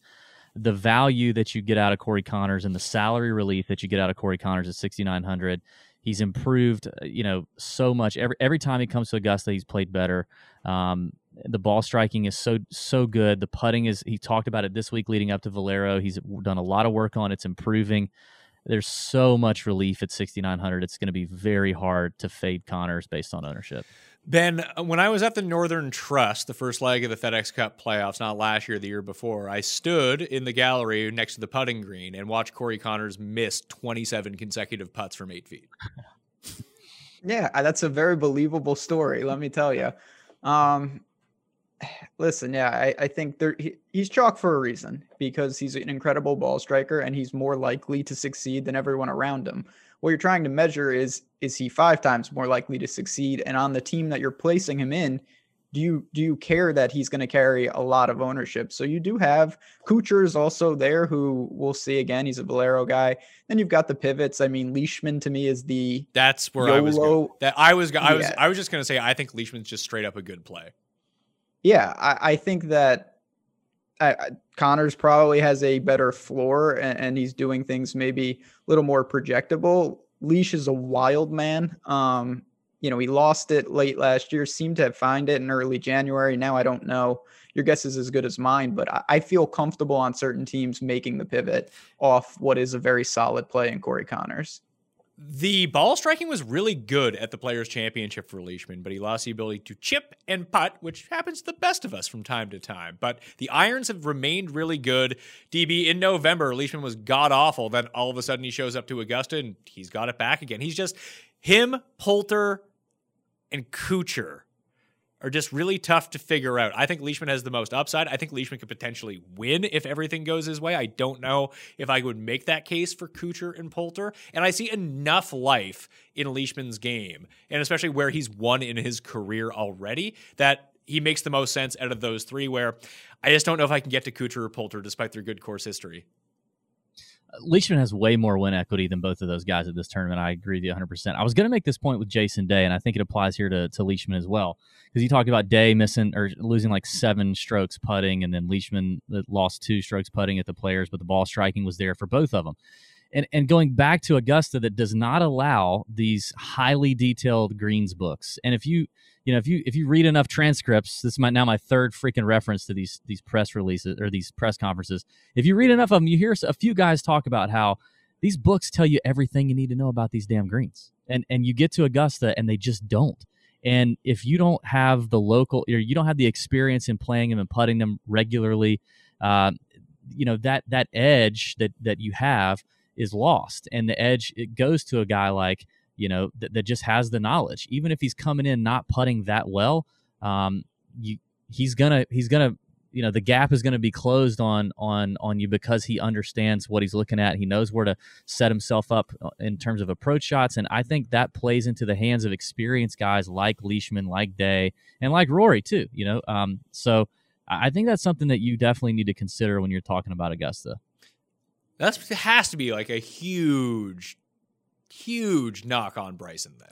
The value that you get out of Corey Conners and the salary relief that you get out of Corey Conners at sixty nine hundred, he's improved, uh, you know, so much. Every every time he comes to Augusta, he's played better. Um, the ball striking is so so good. The putting is. He talked about it this week leading up to Valero. He's done a lot of work on. it. It's improving. There's so much relief at 6,900. It's going to be very hard to fade Conners based on ownership. Ben, uh, when I was at the Northern Trust, the first leg of the FedEx Cup playoffs, not last year, the year before, I stood in the gallery next to the putting green and watched Corey Conners miss 27 consecutive putts from eight feet. Yeah, that's a very believable story. Let me tell you. Um, listen, yeah, I, I think there he, he's chalk for a reason because he's an incredible ball striker and he's more likely to succeed than everyone around him. What you're trying to measure is is he five times more likely to succeed? And on the team that you're placing him in, do you do you care that he's going to carry a lot of ownership? So you do have Kuchar is also there, who we'll see again. He's a Valero guy. Then you've got the pivots. I mean, Leishman to me is the That's where I was. Going. That I was. I was. I was just going to say. I think Leishman's just straight up a good play. Yeah, I, I think that I, Conners probably has a better floor, and, and he's doing things maybe a little more projectable. Leash is a wild man. Um, you know, he lost it late last year, seemed to have found it in early January. Now I don't know. Your guess is as good as mine, but I, I feel comfortable on certain teams making the pivot off what is a very solid play in Corey Conners. The ball striking was really good at the Players' Championship for Leishman, but he lost the ability to chip and putt, which happens to the best of us from time to time. But the irons have remained really good. DB, in November, Leishman was god awful. Then all of a sudden he shows up to Augusta and he's got it back again. He's just him, Poulter, and Kuchar are just really tough to figure out. I think Leishman has the most upside. I think Leishman could potentially win if everything goes his way. I don't know if I would make that case for Kuchar and Poulter. And I see enough life in Leishman's game, and especially where he's won in his career already, that he makes the most sense out of those three. Where I just don't know if I can get to Kuchar or Poulter despite their good course history. Leishman has way more win equity than both of those guys at this tournament. I agree with you 100%. I was going to make this point with Jason Day, and I think it applies here to, to Leishman as well. Because you talked about Day missing or losing like seven strokes putting, and then Leishman lost two strokes putting at the players, but the ball striking was there for both of them. And, and going back to Augusta, that does not allow these highly detailed greens books. And if you you know, if you if you read enough transcripts, this is my now my third freaking reference to these these press releases or these press conferences. If you read enough of them, you hear a few guys talk about how these books tell you everything you need to know about these damn greens, and and you get to Augusta and they just don't. And if you don't have the local, or you don't have the experience in playing them and putting them regularly, uh, you know that that edge that that you have is lost, and the edge it goes to a guy like you know, that, that just has the knowledge. Even if he's coming in not putting that well, um, you, he's gonna he's gonna you know the gap is going to be closed on on on you because he understands what he's looking at. He knows where to set himself up uh, in terms of approach shots. And i think that plays into the hands of experienced guys like leishman like day and like rory too you know? Um, so i think that's something that you definitely need to consider when you're talking about augusta. That has to be like a huge huge knock on Bryson then.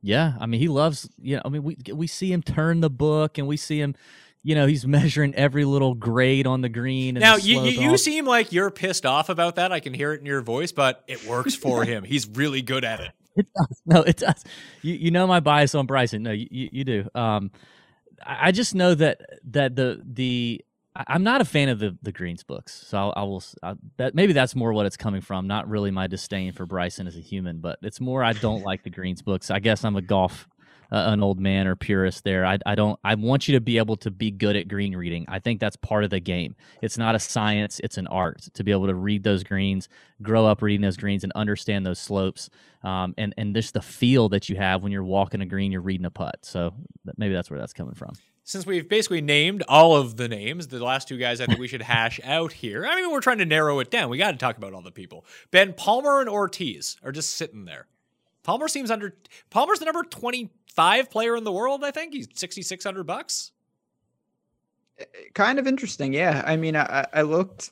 Yeah, I mean he loves, you know, I mean we we see him turn the book and we see him you know, he's measuring every little grade on the green. now, you, you, you, seem like you're pissed off about that. I can hear it in your voice, but it works for him. He's really good at it. It does. No, it does. You, you know my bias on Bryson. No, you, you do. Um, I just know that that the the I'm not a fan of the the Greens books, so I'll, I will. I, that maybe that's more what it's coming from. Not really my disdain for Bryson as a human, but it's more I don't like the Greens books. I guess I'm a golf uh, an old man or purist there. I, I don't. I want you to be able to be good at green reading. I think that's part of the game. It's not a science; it's an art to be able to read those greens, grow up reading those greens, and understand those slopes, um, and and just the feel that you have when you're walking a green, you're reading a putt. So maybe that's where that's coming from since we've basically named all of the names, the last two guys I think we should hash out here. I mean, we're trying to narrow it down. We got to talk about all the people. Ben Palmer and Ortiz are just sitting there. Palmer seems under. Palmer's the number twenty-five player in the world. I think he's sixty-six hundred bucks. Eh, kind of interesting, yeah. I mean, I, I looked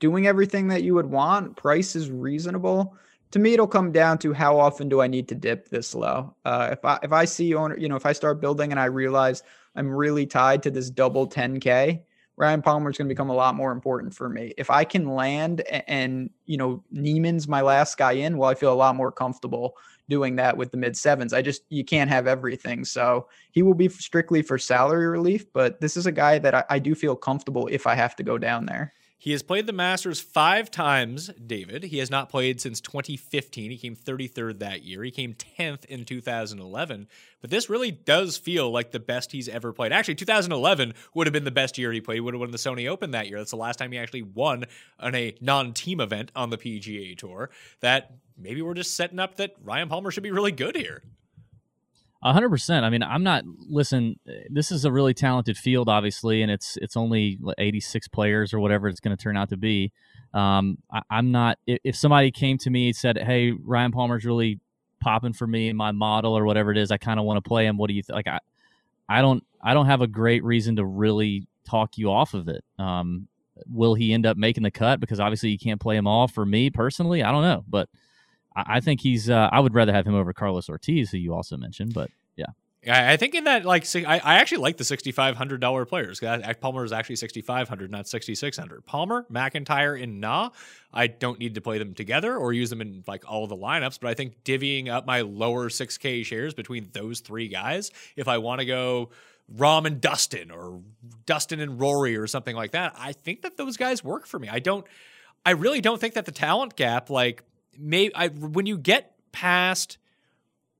doing everything that you would want. Price is reasonable. To me, it'll come down to how often do I need to dip this low. Uh, if I if I see owner, you know, if I start building and I realize I'm really tied to this double 10K. Ryan Palmer is going to become a lot more important for me. If I can land and, you know, Niemann's my last guy in, well, I feel a lot more comfortable doing that with the mid sevens. I just, you can't have everything. So he will be strictly for salary relief, but this is a guy that I, I do feel comfortable if I have to go down there. He has played the Masters five times, David. He has not played since 2015. He came 33rd that year. He came 10th in 2011. But this really does feel like the best he's ever played. Actually, 2011 would have been the best year he played. He would have won the Sony Open that year. That's the last time he actually won on a non team event on the PGA Tour. That maybe we're just setting up that Ryan Palmer should be really good here. Hundred percent. I mean, I'm not. Listen, this is a really talented field, obviously, and it's it's only 86 players or whatever it's going to turn out to be. Um, I, am not. If, if somebody came to me and said, "Hey, Ryan Palmer's really popping for me in my model or whatever it is, I kind of want to play him." What do you th-? like? I, I don't. I don't have a great reason to really talk you off of it. Um, will he end up making the cut? Because obviously you can't play him all. For me personally, I don't know, but I think he's. Uh, I would rather have him over Carlos Ortiz, who you also mentioned. But yeah, I think in that like I, I actually like the sixty five hundred dollar players. Palmer is actually sixty five hundred, not sixty six hundred. Palmer, McIntyre, and Na. I don't need to play them together or use them in like all the lineups, but I think divvying up my lower six K shares between those three guys, if I want to go Rahm and Dustin or Dustin and Rory or something like that, I think that those guys work for me. I don't. I really don't think that the talent gap like may I when you get past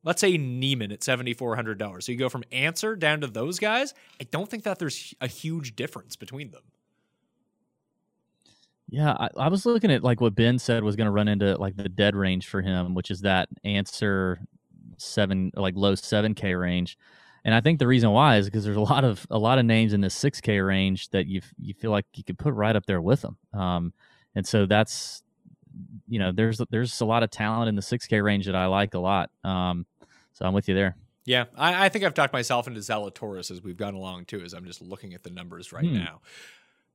let's say Niemann at $7400 so you go from Ancer down to those guys I don't think that there's a huge difference between them. Yeah I, I was looking at like what Ben said was going to run into like the dead range for him which is that Ancer 7 like low 7k range. And I think the reason why is because there's a lot of a lot of names in this 6k range that you you feel like you could put right up there with them um, and so that's you know, there's there's a lot of talent in the 6K range that I like a lot. Um, so I'm with you there. Yeah, I, I think I've talked myself into Zalatoris as we've gone along too, as I'm just looking at the numbers right hmm. now.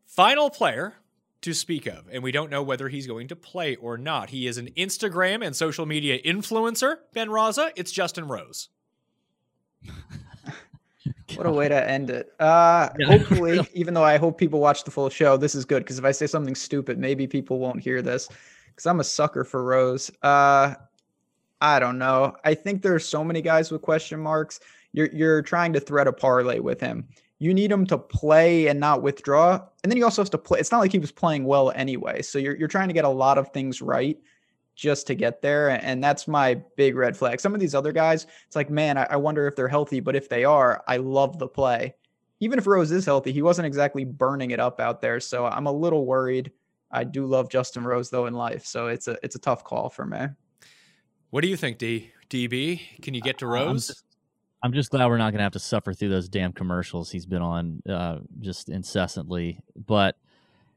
Final player to speak of, and we don't know whether he's going to play or not. He is an Instagram and social media influencer, Ben Rasa. It's Justin Rose. what a way to end it. Uh, yeah. Hopefully, even though I hope people watch the full show, this is good because if I say something stupid, maybe people won't hear this because I'm a sucker for Rose. Uh, I don't know. I think there are so many guys with question marks. You're you're trying to thread a parlay with him. You need him to play and not withdraw, and then you also have to play. It's not like he was playing well anyway. So you're you're trying to get a lot of things right just to get there, and that's my big red flag. Some of these other guys, it's like, man, I, I wonder if they're healthy, but if they are, I love the play. Even if Rose is healthy, he wasn't exactly burning it up out there. So I'm a little worried I do love Justin Rose though in life, so it's a it's a tough call for me. What do you think, D DB? Can you get to Rose? I'm just, I'm just glad we're not going to have to suffer through those damn commercials he's been on uh, just incessantly. But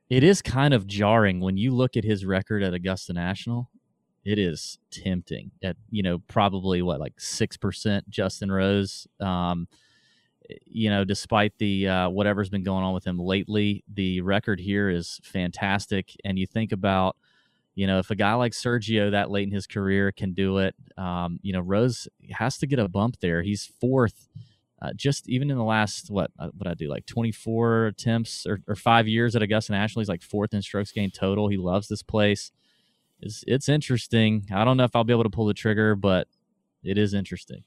it is kind of jarring when you look at his record at Augusta National. It is tempting at you know probably what like six percent Justin Rose. Um, you know, despite the uh, whatever's been going on with him lately, the record here is fantastic. And you think about, you know, if a guy like Sergio that late in his career can do it, um, you know, Rose has to get a bump there. He's fourth, uh, just even in the last what uh, what I do like 24 attempts or, or five years at Augusta National. He's like fourth in strokes gained total. He loves this place. It's it's interesting. I don't know if I'll be able to pull the trigger, but it is interesting.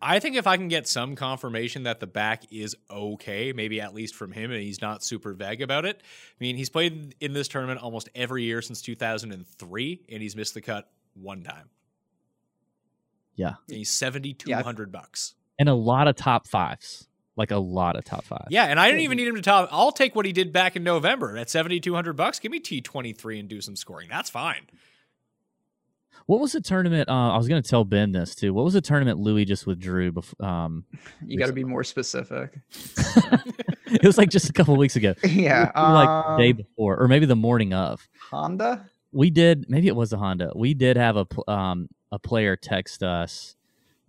I think if I can get some confirmation that the back is okay, maybe at least from him, and he's not super vague about it. I mean, he's played in this tournament almost every year since 2003, and he's missed the cut one time. Yeah, and he's 7,200 yeah. bucks, and a lot of top fives, like a lot of top fives. Yeah, and I didn't even need him to top. I'll take what he did back in November at 7,200 bucks. Give me T23 and do some scoring. That's fine. What was the tournament? Uh, I was going to tell Ben this too. What was the tournament Louis just withdrew? Before, um, you got to be more specific. it was like just a couple weeks ago. Yeah, like um, day before, or maybe the morning of. Honda. We did. Maybe it was a Honda. We did have a um, a player text us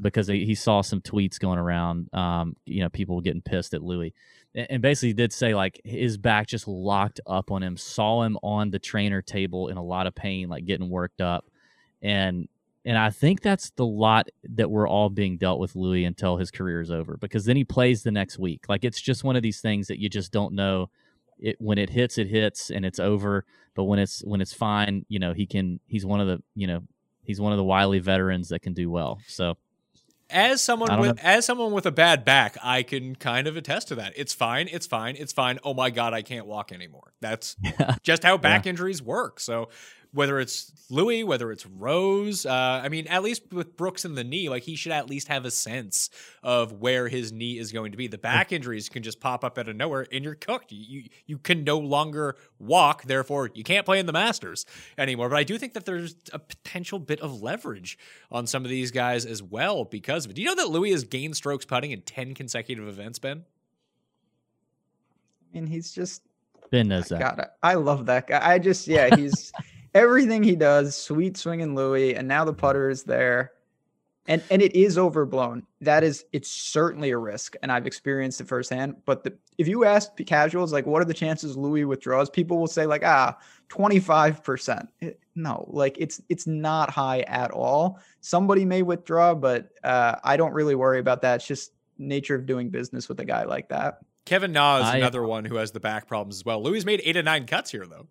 because he saw some tweets going around. Um, you know, people getting pissed at Louis, and basically did say like his back just locked up on him. Saw him on the trainer table in a lot of pain, like getting worked up and and I think that's the lot that we're all being dealt with Louis until his career is over because then he plays the next week. Like it's just one of these things that you just don't know. It when it hits, it hits and it's over. But when it's when it's fine, you know he can. He's one of the you know he's one of the wily veterans that can do well. So as someone with as someone with a bad back, I can kind of attest to that. It's fine, it's fine, it's fine. Oh my god, I can't walk anymore. That's just how back injuries work. So whether it's Louis, whether it's Rose, uh, I mean, at least with Brooks in the knee, like he should at least have a sense of where his knee is going to be. The back injuries can just pop up out of nowhere, and you're cooked. You you, you can no longer walk, therefore you can't play in the Masters anymore. But I do think that there's a potential bit of leverage on some of these guys as well because of it. Do you know that Louis has gained strokes putting in ten consecutive events, Ben? I mean, he's just Ben knows that. God, I I love that guy. I just yeah, he's everything he does, sweet swinging Louis, and now the putter is there. And and it is overblown. That is it's certainly a risk, and I've experienced it firsthand. But the, if you ask the casuals, like what are the chances Louis withdraws, people will say like ah, 25%. Eh, No, like it's it's not high at all. Somebody may withdraw, but uh, I don't really worry about that. It's just nature of doing business with a guy like that. Kevin Na is I- another one who has the back problems as well. Louis made eight or nine cuts here though.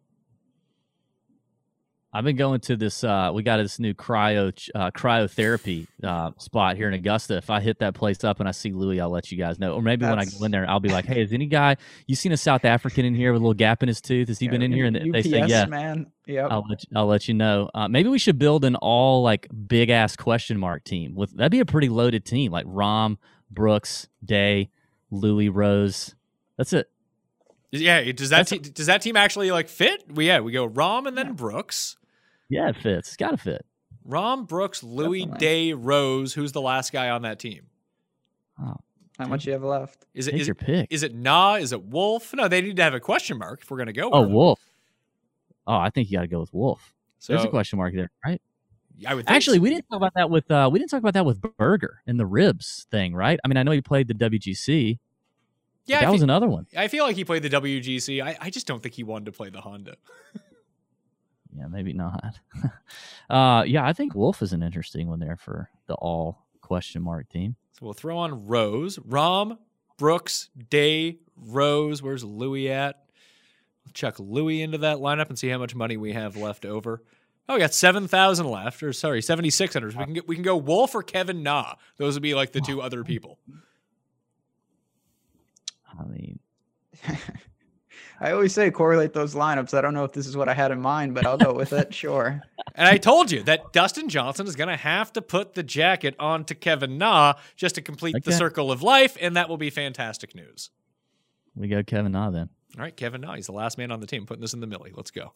I've been going to this. Uh, we got this new cryo uh, cryotherapy uh, spot here in Augusta. If I hit that place up and I see Louis, I'll let you guys know. Or maybe when I go in there, I'll be like, "Hey, is any guy you seen a South African in here with a little gap in his tooth? Has he been in here?" And they say, UPS, "Yeah." man. Yeah, I'll let you, I'll let you know. Uh, maybe we should build an all like big ass question mark team. With that'd be a pretty loaded team. Like Rahm, Brooks, Day, Louis, Rose. That's it. Yeah, does that That's te- does that team actually like fit? We yeah, we go Rahm and then Brooks. Yeah, it fits. It's got to fit. Rahm, Brooks, Louis, Definitely. Day, Rose. Who's the last guy on that team? Oh, How much you have left? Is it take is, your pick. is it Na? Is it Wolff? No, they need to have a question mark if we're gonna go. oh, with it. Wolff. Oh, I think you got to go with Wolff. So There's a question mark there, right? I would Actually, so. we didn't talk about that with uh, we didn't talk about that with Berger and the ribs thing, right? I mean, I know he played the WGC. yeah, that I, was another one. I feel like he played the WGC. I, I just don't think he wanted to play the Honda. Yeah, maybe not. uh, yeah, I think Wolff is an interesting one there for the all question mark team. So we'll throw on Rose, Rahm, Brooks, Day, Rose. Where's Louis at? We'll chuck Louis into that lineup and see how much money we have left over. Oh, we got seven thousand left, or sorry, seventy six hundred. We can get we can go Wolff or Kevin Na. Those would be like the two other people. I mean, I always say correlate those lineups. I don't know if this is what I had in mind, but I'll go with it. Sure. And I told you that Dustin Johnson is going to have to put the jacket on to Kevin Na just to complete the circle of life, and that will be fantastic news. we go Kevin Na then. All right, Kevin Na, he's the last man on the team. Putting this in the millie. Let's go.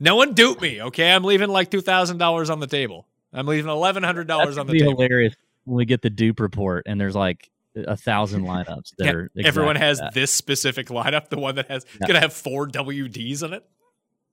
No one dupe me, okay? I'm leaving like two thousand dollars on the table. I'm leaving eleven hundred dollars on the be table. hilarious when we get the dupe report and there's like a thousand lineups that Yeah, are Everyone has that. this specific lineup, the one that has Yeah. gonna have four WDs in it.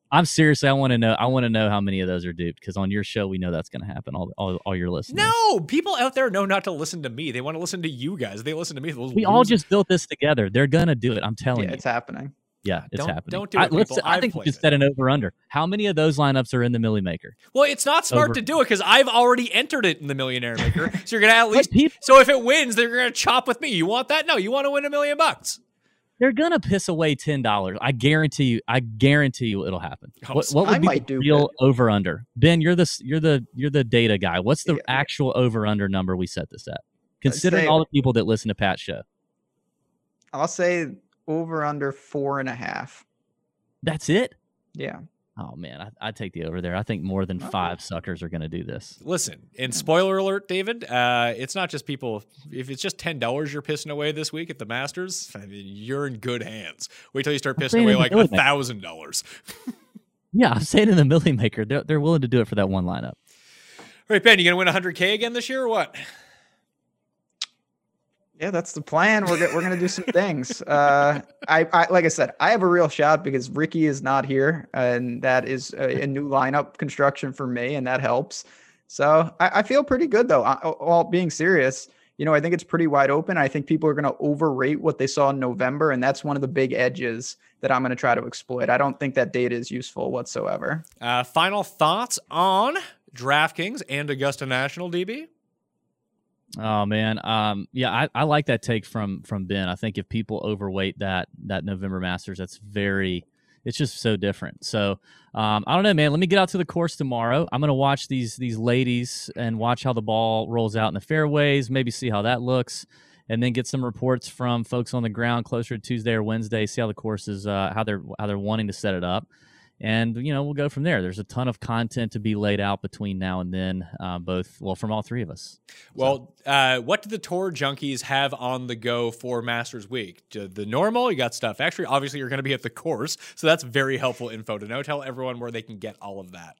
I'm seriously, I want to know. I want to know how many of those are duped because on your show we know that's going to happen. All, all, all your listeners. No, people out there know not to listen to me. They want to listen to you guys. They listen to me. Those we all just built this together. They're gonna do it. I'm telling Yeah, you. it's happening. Yeah, it's Don't- happening. don't do I, it, people. I think we played should set an over under. How many of those lineups are in the Millie Maker? Well, it's not smart Over- to do it because I've already entered it in the Millionaire Maker. so you're gonna at least. people- So if it wins, they're gonna chop with me. You want that? No, you want to win a million bucks. They're gonna piss away ten dollars. I guarantee you. I guarantee you it'll happen. Oh, What, what would I be might the real over under? Ben, you're the you're the you're the data guy. What's the yeah. actual over under number we set this at? Considering say- all the people that listen to Pat's show, I'll say over under four and a half. that's it. Yeah. Oh man, I, I'd take the over there. I think more than five suckers are gonna do this. Listen, and spoiler alert, David. Uh, it's not just people. If it's just ten dollars you're pissing away this week at the Masters, I mean, you're in good hands. Wait till you start pissing away like a thousand dollars. Yeah, I'm saying in the Millie Maker, they're they're willing to do it for that one lineup. All right, Ben, you gonna win 100k again this year or what? Yeah, that's the plan. We're go- we're gonna do some things. Uh, I, I like I said, I have a real shot because Rickie is not here, and that is a, a new lineup construction for me, and that helps. So I, I feel pretty good though. I, all being serious, you know, I think it's pretty wide open. I think people are gonna overrate what they saw in November, and that's one of the big edges that I'm gonna try to exploit. I don't think that data is useful whatsoever. Uh, final thoughts on DraftKings and Augusta National, DB? Oh man, um, yeah, I, I like that take from from Ben. I think if people overweight that that November Masters, that's very it's just so different. So um, I don't know, man. Let me get out to the course tomorrow. I'm gonna watch these these ladies and watch how the ball rolls out in the fairways. Maybe see how that looks, and then get some reports from folks on the ground closer to Tuesday or Wednesday. See how the course is, uh, how they're how they're wanting to set it up and you know we'll go from there. There's a ton of content to be laid out between now and then uh, both well from all three of us. Well uh, what do the tour junkies have on the go for masters week? The normal you got stuff. Actually obviously you're going to be at the course so that's very helpful info to know. Tell everyone where they can get all of that.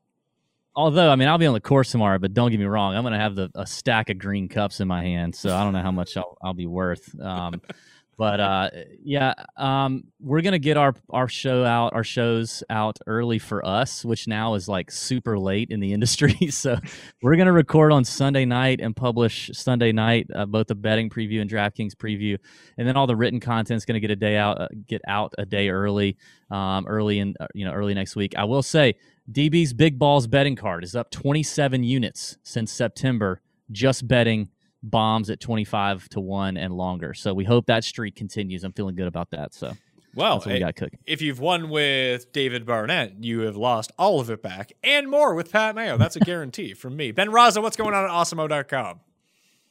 Although i mean i'll be on the course tomorrow but don't get me wrong i'm going to have the, a stack of green cups in my hand so i don't know how much i'll, I'll be worth. Um, but uh, yeah, um, we're gonna get our our show out, our shows out early for us, which now is like super late in the industry. so we're gonna record on Sunday night and publish Sunday night, uh, both the betting preview and DraftKings preview, and then all the written content is gonna get a day out, uh, get out a day early, um, early in uh, you know early next week. I will say DB's Big Balls betting card is up 27 units since September, just betting bombs at 25 to 1 and longer. So we hope that streak continues. I'm feeling good about that. So well, we got cooking. If you've won with David Barnett, you have lost all of it back and more with Pat Mayo. That's a guarantee from me. Ben Rasa, what's going on at awesemo.com?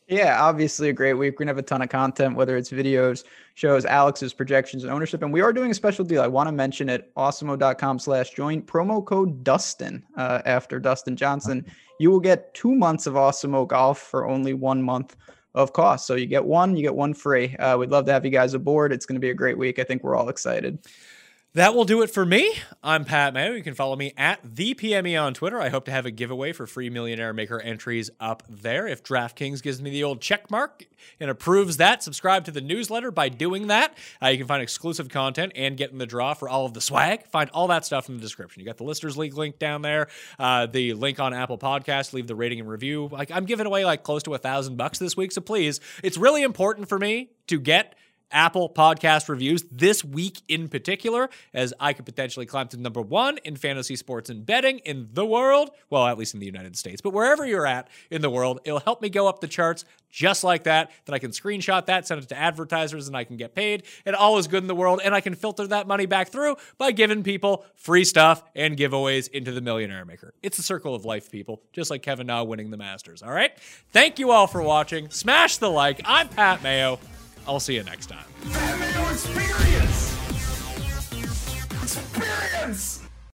Yeah, obviously a great week. We're gonna have a ton of content, whether it's videos, shows, Alex's projections and ownership. And we are doing a special deal. I want to mention it, awesemo.com slash join. Promo code Dustin uh, after Dustin Johnson. You will get two months of Awesemo Golf for only one month of cost. So you get one, you get one free. Uh, we'd love to have you guys aboard. It's going to be a great week. I think we're all excited. That will do it for me. I'm Pat Mayo. You can follow me at the PME on Twitter. I hope to have a giveaway for free Millionaire Maker entries up there. If DraftKings gives me the old check mark and approves that, subscribe to the newsletter by doing that. Uh, you can find exclusive content and get in the draw for all of the swag. Find all that stuff in the description. You got the Listers League link down there, uh, the link on Apple Podcast. Leave the rating and review. Like I'm giving away like close to a thousand bucks this week, so please, it's really important for me to get Apple podcast reviews this week in particular, as I could potentially climb to number one in fantasy sports and betting in the world. Well, at least in the United States, but wherever you're at in the world, it'll help me go up the charts just like that. Then I can screenshot that, send it to advertisers, and I can get paid. And all is good in the world. And I can filter that money back through by giving people free stuff and giveaways into the Millionaire Maker. It's a circle of life, people, just like Kevin Na winning the Masters. All right? Thank you all for watching. Smash the like. I'm Pat Mayo. I'll see you next time. Experience! Experience!